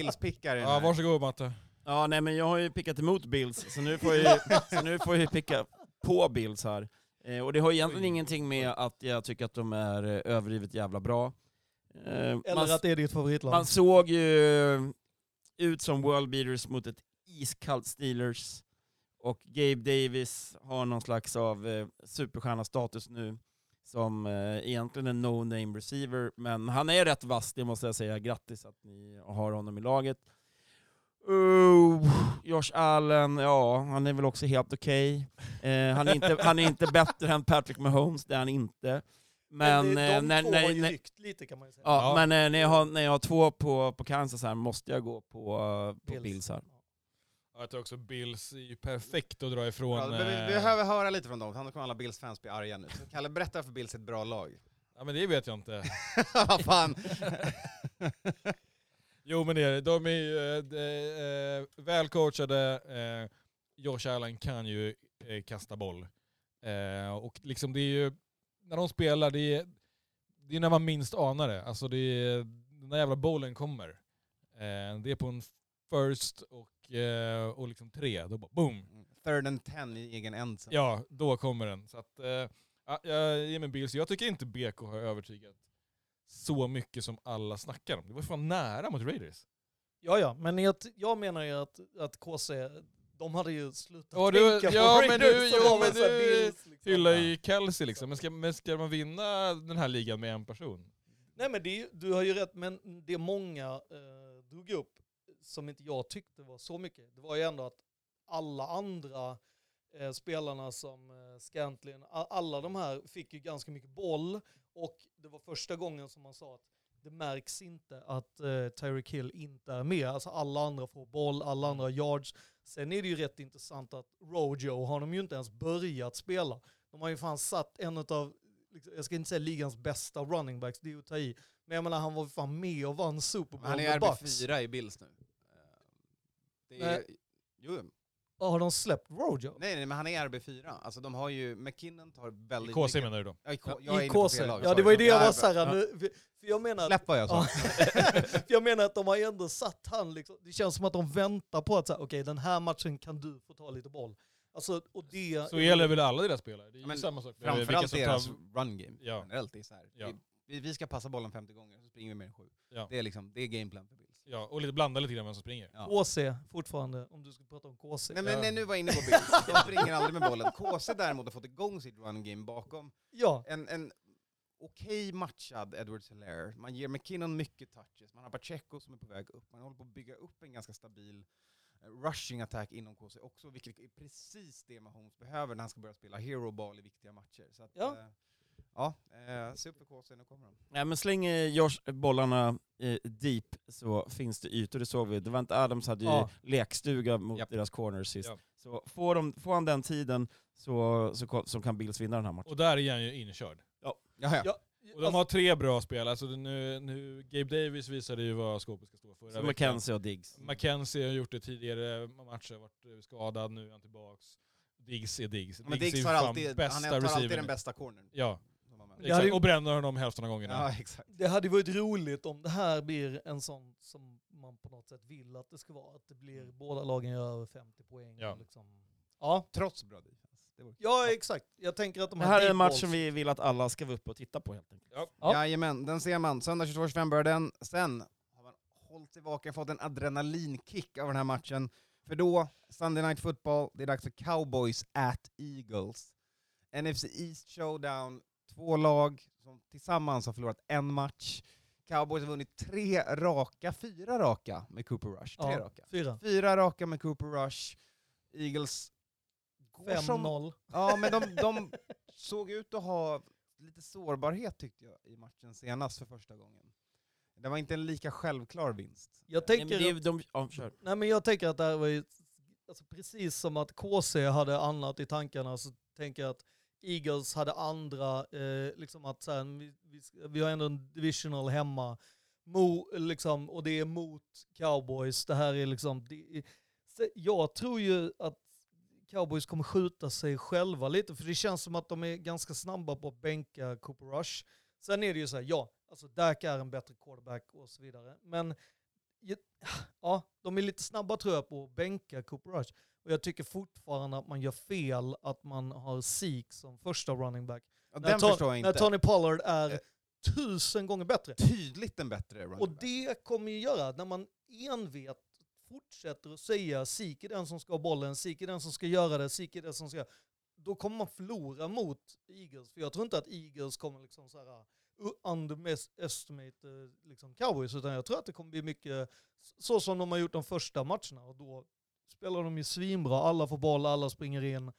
Ja, varsågod Matte. Ja, nej men jag har ju pickat emot Bills, så nu får jag ju, så nu får jag ju picka på Bills här. Eh, och det har egentligen ingenting med att jag tycker att de är eh, överdrivet jävla bra. Eh, Eller man, att det är ditt favoritland. man såg ju ut som world beaters mot ett iskallt Steelers. Och Gabe Davis har någon slags av eh, superstjärna-status nu som eh, egentligen en no-name receiver, men han är rätt vass, det måste jag säga. Grattis att ni har honom i laget. Uh, Josh Allen, ja, han är väl också helt okej. Eh, han, är inte, han är inte bättre än Patrick Mahomes, det är han inte. Men, det, eh, de när, två när, har ju när, ryckt lite kan man ju säga. ja, Ja. men eh, när, jag har, när jag har två på, på Kansas här måste jag gå på, eh, på Bills. här. Ja, Jag tror också Bills är ju perfekt att dra ifrån. Ja, men vi eh, vi behöver höra lite från dem, annars kommer alla Bills-fans bli arga nu. Så Kalle, berätta för Bills ett bra lag. Ja men det vet jag inte. Vad fan! Jo men det är. De är ju eh, eh, välcoachade. Eh, Josh Allen kan ju eh, kasta boll. Eh, och liksom det är ju, när de spelar, det är, det är när man minst anar det. Alltså det är, den där jävla bollen kommer. Eh, det är på en first och, eh, och liksom tre, då bara boom. Third and ten i egen endzone. Ja, då kommer den. Så att, eh, ja, jag ger mig Bills. Jag tycker inte BK har övertygat så mycket som alla snackar om. Det var fan nära mot Raiders. Ja, ja, men jag, jag menar ju att, att KC, de hade ju slutat Ja, du- tänka ja, på men Raiders du- var men du liksom. Hyllar ju Kelsey liksom, men ska, men ska man vinna den här ligan med en person? Nej men det, du har ju rätt, men det många eh, drog upp som inte jag tyckte var så mycket, det var ju ändå att alla andra eh, spelarna som eh, Scantlin, alla de här fick ju ganska mycket boll och det var första gången som man sa att det märks inte att eh, Tyreek Hill inte är med. Alltså alla andra får boll, alla andra har yards. Sen är det ju rätt intressant att Rojo har de ju inte ens börjat spela. De har ju fan satt en av, liksom, jag ska inte säga ligans bästa running backs, det är ju att ta i. Men jag menar han var fan med och vann Super Bowl Han är med Bucks. RB4 i Bills nu. Eh, Det är, Nej. jo, har de släppt Rojo? nej, nej, men han är RB4. Alltså de har ju, McKinnon tar I väldigt KC mycket... menar du då? Ja, i K, jag är I KC. lag, Ja, det var ju det jag var Ja, såhär, nu- för jag menar att Släpp vad jag sa. Ja. För jag menar att de har ju ändå satt han liksom, det känns som att de väntar på att säga, okej den här matchen kan du få ta lite boll. Alltså, och det... Så gäller väl alla deras spelare? Det är ju Men samma sak. Framförallt deras tar- run game Ja. generellt. Det är så här. Ja. Vi, vi ska passa bollen 50 gånger, så springer vi mer än sju. Ja. Det är liksom, det är gameplan för Bills. Ja, och lite blanda lite grann vem som springer. Ja. KC fortfarande, om du ska prata om KC. Nej men nej, nu var jag inne på Bills, de springer aldrig med bollen. KC däremot har fått igång sitt run game bakom. Ja, En, en okej matchad Edward Hilaire. Man ger McKinnon mycket touches, man har Pacheco som är på väg upp. Man håller på att bygga upp en ganska stabil eh, rushing attack inom KC också, vilket är precis det Mahomes behöver när han ska börja spela hero ball i viktiga matcher. Så att, Ja. Eh, ja, eh, se upp för KC, nu kommer de. Nej, men slänger Josh bollarna eh, deep så finns det ytor, det såg vi. Devante Adams hade ju Ja. lekstuga mot Japp. deras corners sist. Ja. Så får, de, får han den tiden så, så, ko- så kan Bills vinna den här matchen. Och där är han ju inkörd. Ja, ja. Ja. Och de har tre bra spelare. Alltså nu, nu, Gabe Davis visade ju vad skåpet ska stå förra Så veckan. McKenzie och Diggs. Mackenzie har gjort det tidigare matcher, varit eh, skadad, nu är han tillbaks. Diggs är Diggs. Men Diggs tar fan alltid, han tar alltid receivern. den bästa cornern. Ja, Exakt, hade, och bränner honom hälften av gångerna. Ja, exakt. det hade varit roligt om det här blir en sån som man på något sätt vill att det ska vara. Att det blir båda lagen gör över 50 poäng. Ja. Liksom. Ja. Trots bra defense. Det var... ja, exakt. Jag tänker att de Det här är en match som vi vill att alla ska vara uppe och titta på helt enkelt. Ja. Jajamän, den ser man. Söndag 22.25 börjar den. Sen har man hållit sig vaken, fått en adrenalinkick av den här matchen. För då, Sunday Night Football, det är dags för Cowboys at Eagles. NFC East Showdown, två lag som tillsammans har förlorat en match. Cowboys har vunnit tre raka, fyra raka med Cooper Rush. Tre Ja. raka. Fyra. Fyra raka med Cooper Rush. Eagles går som 5-0. Ja, men de, de såg ut att ha lite sårbarhet tyckte jag i matchen senast för första gången. Det var inte en lika självklar vinst. Jag Nej, tänker, men det är, att, de, ja, nej, men jag tänker att det här var ju, alltså precis som att KC hade annat i tankarna så tänker jag att Eagles hade andra, eh, liksom att så här, vi, vi, vi har ändå en divisional hemma, Mo, liksom, och det är mot cowboys. Det här är liksom, det jag tror ju att cowboys kommer skjuta sig själva lite, för det känns som att de är ganska snabba på att bänka Cooper Rush. Sen är det ju så här, ja, alltså Dak är en bättre quarterback och så vidare. Men ja, de är lite snabba tror jag på att bänka Cooper Rush. Och jag tycker fortfarande att man gör fel att man har Zeke som första running back. Ja, När den Ton- förstår jag När inte. Tony Pollard är Eh. tusen gånger bättre. Tydligt en bättre running Och back. det kommer ju göra, när man envet fortsätter att säga Zeke är den som ska ha bollen, Zeke är den som ska göra det, Zeke är den som ska då kommer man förlora mot Eagles. För jag tror inte att Eagles kommer liksom så här uh, underestimate uh, liksom cowboys, utan jag tror att det kommer bli mycket så som de har gjort de första matcherna. Och då spelar de ju svinbra, alla får boll, alla springer in.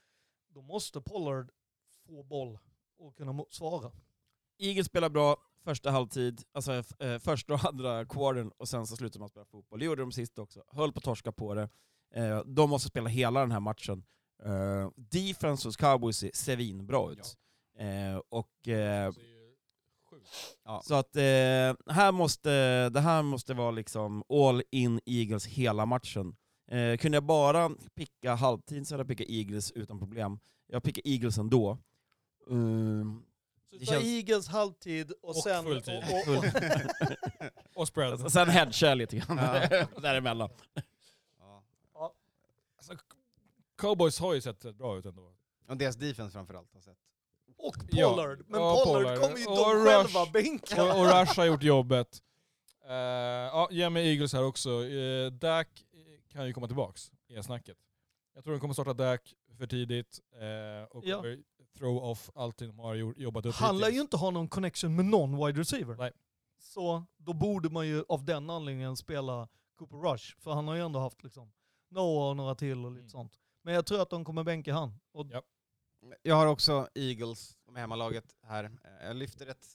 Då måste Pollard få boll och kunna svara. Eagles spelar bra första halvtid, alltså eh, första och andra quartern, och sen så slutar man spela fotboll. Det gjorde de sist också, höll på att torska på det. Eh, de måste spela hela den här matchen. Eh, defense hos cowboys ser svinbra ut. Eh, och, eh, Ja. Så att eh, här måste, det här måste vara liksom all in Eagles hela matchen. Eh, kunde jag bara picka halvtid så hade jag pickat Eagles utan problem. Jag pickar Eagles ändå. Um, Så Det ta känns- Eagles halvtid och, Och sen... fulltid. Och, och, och, Och spread. sen hedgar lite grann Ja. däremellan. Ja. Alltså, Cowboys har ju sett rätt bra ut ändå. Och deras defense framförallt har sett. och Ja. Pollard. Men Ja, Pollard, Pollard. kommer ju Och de Rush. själva bänka. Och, och Rush har gjort jobbet. Uh, ja, ge mig Eagles här också. Uh, Dak kan ju komma tillbaks i snacket. Jag tror de kommer starta Dak för tidigt eh, och Ja. throw off allting de har jobbat upp Han lär ju inte ha någon connection med någon wide receiver. Nej. Så då borde man ju av den anledningen spela Cooper Rush. För han har ju ändå haft liksom Noah och några till och lite Mm. sånt. Men jag tror att de kommer bänka han. Och Ja. Jag har också Eagles som är hemmalaget här. Eh, Jag lyfter ett...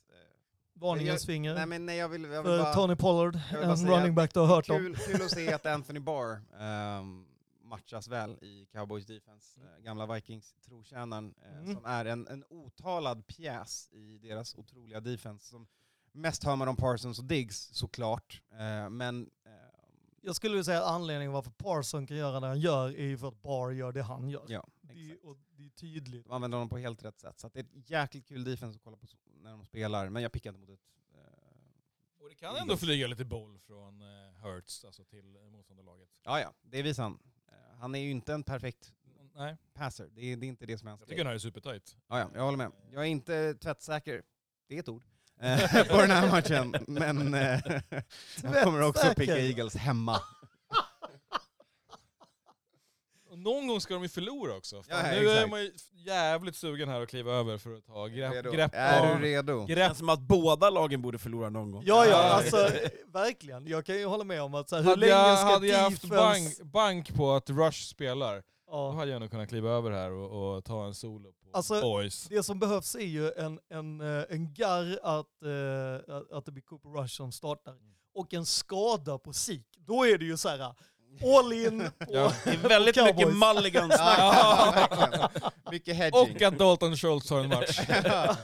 varningens finger Nej men nej, jag vill, jag vill för bara... Tony Pollard, en säga running back du har hört om. Kul, kul att se att Anthony Barr ehm, matchas väl i Cowboys defense. Eh, gamla Vikings trotjänaren eh, Mm. som är en, en otalad pjäs i deras otroliga defense. Som mest hör man om Parsons och Diggs såklart, eh, men eh, Jag skulle vilja säga att anledningen varför Parson kan göra det han gör är för att Barr gör det han gör. ja, det, är, och det är tydligt. De använder honom på helt rätt sätt. Så det är ett jäkligt kul defense att kolla på s- när de spelar, men jag pickar inte mot ett eh, Och det kan ändå flyga lite boll från uh, Hurts alltså till eh, motståndarlaget. Ja, ja, det visar han. Eh, Han är ju inte en perfekt Nej, passer, det är, det är inte det som är hans jag tycker här är supertight. Ja, ja, jag håller med. Jag är inte tvättsäker, det är ett ord, eh, på den här matchen, men eh, jag kommer också picka. Eagles hemma. Och någon gång ska de ju förlora också. Fan, Ja, nu är exakt. man ju jävligt sugen här att kliva över för att ta grepp, Redo? grepp, Är du redo? Det grepp känns som att båda lagen borde förlora någon gång. Ja, ja, alltså verkligen. Jag kan ju hålla med om att så här, hur Hade länge jag, ska hade jag haft bank, bank på att Rush spelar, då Ja. hade jag nog kunnat kliva över här och, och ta en solo på Alltså, Boys. Det som behövs är ju en, en, eh, en garr att, eh, att- att det blir Cooper Rush som startar. Mm. Och en skada på Sik. Då är det ju så här all in Ja. Det är väldigt mycket mulligan-snack. Ja. Mycket hedging. Och att Dalton Schultz har en match.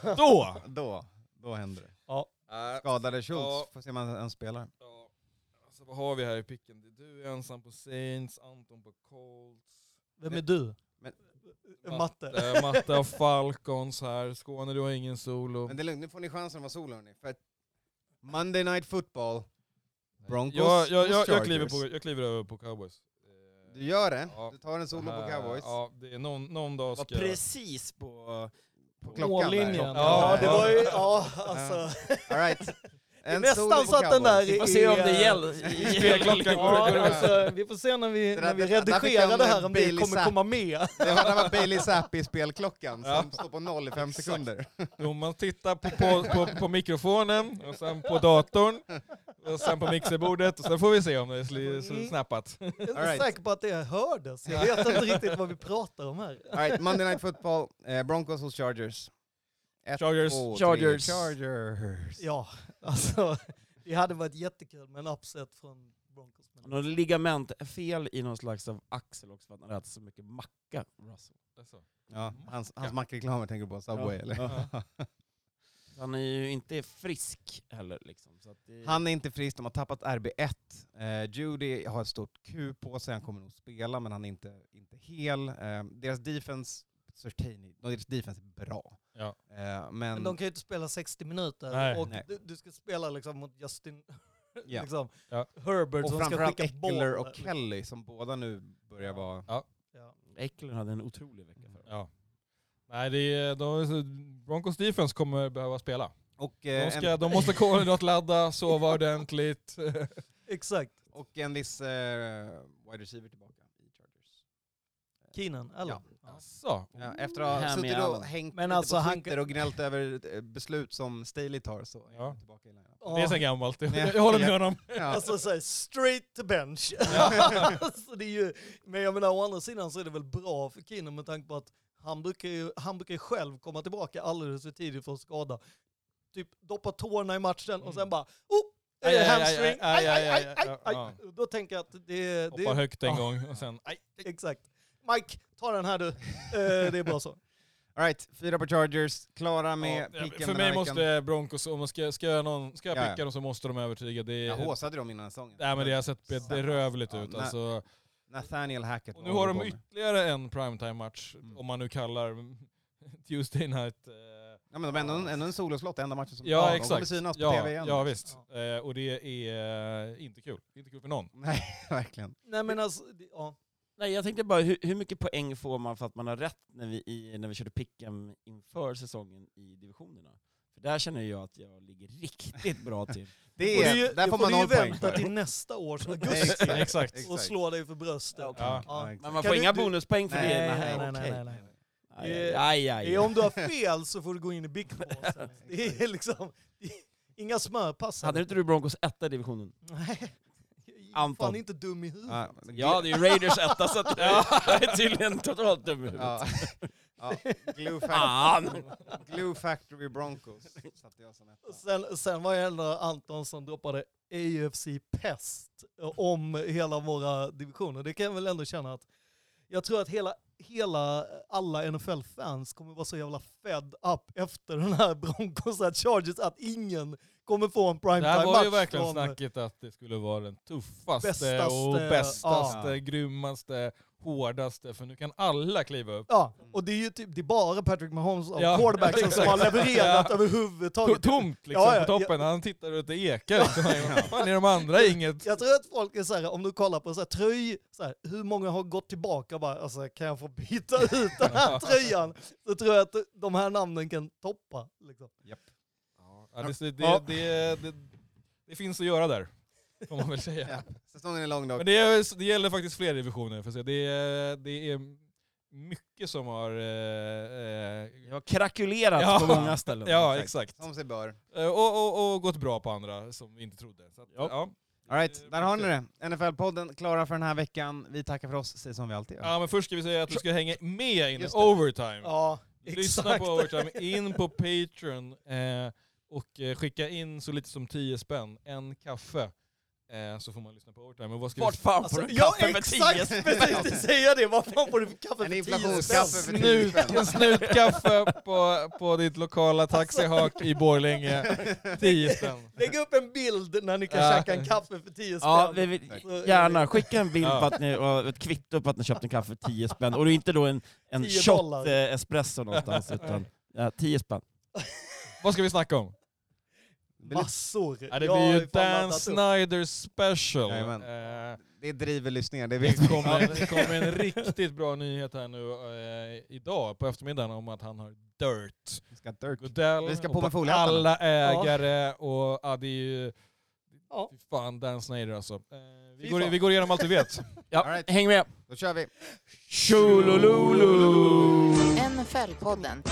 Då! då, då händer det. Ja. Skadade Schultz, Ja. får se om han ens spelar. Ja, alltså, vad har vi här i picken? Du är ensam på Saints, Anton på Colts. Vem är du? Matte. Eh, Matte och Falcons här. Skåne, du har ingen solo. Men det är lugnt, nu får ni chansen att vara solo hörni. För Monday Night Football, Broncos jag, jag, jag, jag, kliver på, jag kliver över på cowboys. Eh, Du gör det? Ja. Du tar en solo på här- cowboys? Ja, det är någon, någon dag Var ska jag... precis på... På klockan Mållinjen. Ja, det var ju, ja alltså. All right. Det är nästan så att den där. Vi får se om det gäller. Spelklockan Ja, alltså, vi får se när vi, när vi redigerar de det här om det kommer Zapp. komma med. Det var, var Bailey Zappi-spelklockan Ja. som står på noll i fem sekunder. Jo, man tittar på, på, på, på mikrofonen, och sen på datorn, och sen på mixerbordet, och sen får vi se om det är Mm. snappat. Jag är inte right. säker på att det hördes. Jag vet inte riktigt vad vi pratar om här. All right, Monday Night Football, eh, Broncos hos Chargers. Ett, Chargers. två, Chargers. Chargers. Ja, alltså. Det hade varit jättekul med en upset från Broncos. Men Någon ligamentfel i någon slags av axel också för att han äter så mycket macka, Russell. Ja, hans, hans mackreklamer tänker du på, Subway Ja. eller? Ja. Han är ju inte frisk heller liksom. Så att det... Han är inte frisk, de har tappat RB1. Eh, Judy har ett stort Q på sig, han kommer nog spela men han är inte, inte hel. Eh, deras defense, Certini, deras defense är bra. Ja. Eh, men, Men de kan ju inte spela 60 minuter Nej. och Nej. Du, du ska spela liksom mot Justin Ja. liksom, Ja. Herbert och som ska framförallt skicka boll. Eckler och Kelly som båda nu börjar vara... Ja. Eckler hade en otrolig vecka förra Ja. Nej, det är, de, Broncos defense kommer behöva spela. Och, De, eh, ska, en, de måste kolla att ladda, sova ordentligt. Exakt. och en viss eh, wide receiver tillbaka i Chargers. Keenan, eller? Ja. Ja. Så. Ja, efter att ha Hammy suttit och Allen. hängt Men lite alltså, på han- Twitter och gnällt över eh, beslut som Staley tar så är Ja. han tillbaka i lineup. Det är sen gammalt, jag, Ja. jag håller med honom. Ja. Alltså såhär, straight to bench. alltså, det är ju, men jag menar å andra sidan så är det väl bra för Keenan med tanke på att han brukar ju han brukar ju själv komma tillbaka alldeles för tidigt för att skada. Typ doppa tårna i matchen och sen bara oh! Aj, aj, aj, hamstring, aj, aj, aj, aj, aj, aj, ja, aj, ja. Då tänker jag att det... Hoppa det högt en Ja. gång och sen... Aj. Exakt. Mike, ta den här du. Eh, det är bra så. All right, fyra på Chargers, klara med Ja, picken för den mig här måste veckan. Broncos, om man ska, ska, jag någon, ska jag Ja, ja. picka dem så måste de övertyga. Det är, Jag håsade dem innan säsongen. nej, men det har sett bedrövligt Ja, ut. na- Alltså, Nathaniel Hackett och nu har de ytterligare en primetime-match, Mm. om man nu kallar Tuesday night... eh, Ja men de har ändå, ändå en soloslott, enda matchen som Ja, De kommer exakt. synas på ja, TV igen. Ja, visst. Eh, och det är eh, inte kul. Inte kul för någon. Nej, verkligen. Nej men alltså, det- ja. Nej, jag tänkte bara, hur, hur mycket poäng får man för att man har rätt när vi, i, när vi körde pick'em inför säsongen i divisionerna? För där känner jag att jag ligger riktigt bra till. Det är, ju- där får man du noll poäng vänta för. till nästa års augusti Exakt. Och slå dig för bröstet. Ja, okej. Ja. Ja. Men man får du- inga du- bonuspoäng för Nej, det? nej, okej. nej, nej, nej. Aj, aj, aj, om du har fel så får du gå in i Big Boss. Det är liksom, inga smörpass. Hade inte du Broncos etta i divisionen? Nej. Är Anton. fan inte dum i huvudet. Ja, det är ju Raiders etta, så att jag är tydligen totalt dum i huvudet. Ja. Ja. Glue! Factory, Glue Factory Broncos satte jag som etta. Sen, sen var det ändå Anton som droppade AFC Pest om hela våra divisioner. Det kan jag väl ändå känna att jag tror att hela, hela alla NFL-fans kommer vara så jävla fed up efter den här Broncos att Chargers att ingen kommer få en Det här var ju verkligen från- snacket att det skulle vara den tuffaste Bästaste, och bästaste, ja. grymmaste, hårdaste, för nu kan alla kliva upp. Ja, och det är ju typ, det är bara Patrick Mahomes och Ja, quarterbacksen som exakt. har levererat Ja. överhuvudtaget. Tomt liksom Ja, ja, på toppen, han tittar ut och ekar liksom. Fan är de andra inget? Jag tror att folk är såhär, om du kollar på så här, tröj, så här, hur många har gått tillbaka och bara, alltså kan jag få byta ut den här tröjan? Så tror jag att de här namnen kan toppa. Liksom. Ja, det, det, det, det, det finns att göra där, får man väl säga. Ja. Säsongen är lång dock. Men det, är, det gäller faktiskt fler divisioner, för. Det, är, det är mycket som har... Eh, eh, har krakulerat Ja. på många ställen. ja, exakt. Som sig bör. Eh, Och, och, och gått bra på andra som vi inte trodde. Så att, Ja. ja. All right, där har ni det. NFL-podden klara för den här veckan. Vi tackar för oss, säger som vi alltid gör. Ja men först ska vi säga att du ska hänga med in i overtime. Ja, Lyssna exakt. på overtime, in på Patreon eh, och eh, skicka in så lite som 10 spänn, en kaffe. eh, så får man lyssna på overtime. Men vad ska Vart vi... fan Alltså, får du ja, kaffe med tio exakt! Precis, säga det! Vad fan får du kaffe En för 10 inflationskaffe spänn? för 10 Snut, spänn. en snutkaffe på, på ditt lokala taxihak i Borlänge. 10 spänn. Lägg upp en bild när ni kan Ja. käka en kaffe för 10 spänn. Ja, vi vill, Så- gärna. Skicka en bild Ja. på att ni, och ett kvitto på att ni köpte en kaffe för 10 spänn, och det är inte då en, en 10 shot dollar. eh, espresso någonstans, utan ja, 10 spänn. Vad ska vi snacka om? Massor. Ja, det blir ju Dan. Snyder special. Jajamän. Eh, Det driver lyssningen, det vet det vi. kommer, det kommer en riktigt bra nyhet här nu eh, idag på eftermiddagen om att han har dirt. Vi ska dirt. Goodell Vi ska på med foliehattarna. alla ägare och ja, det är ju... Ja. Fy fan Dan Snyder alltså. Eh, vi, går, vi går igenom allt vi vet. Ja, All right. häng med! Då kör vi. Tjolololo! NFL-podden.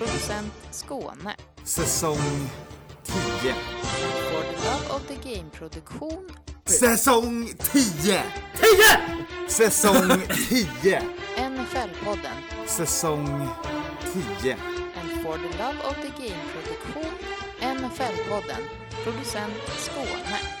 Producent Skåne. Säsong 10. For the Love of the Game-produktion. Säsong 10! 10! Säsong 10. NFL-podden. Säsong 10. And for the Love of the Game-produktion. NFL-podden. Producent Skåne.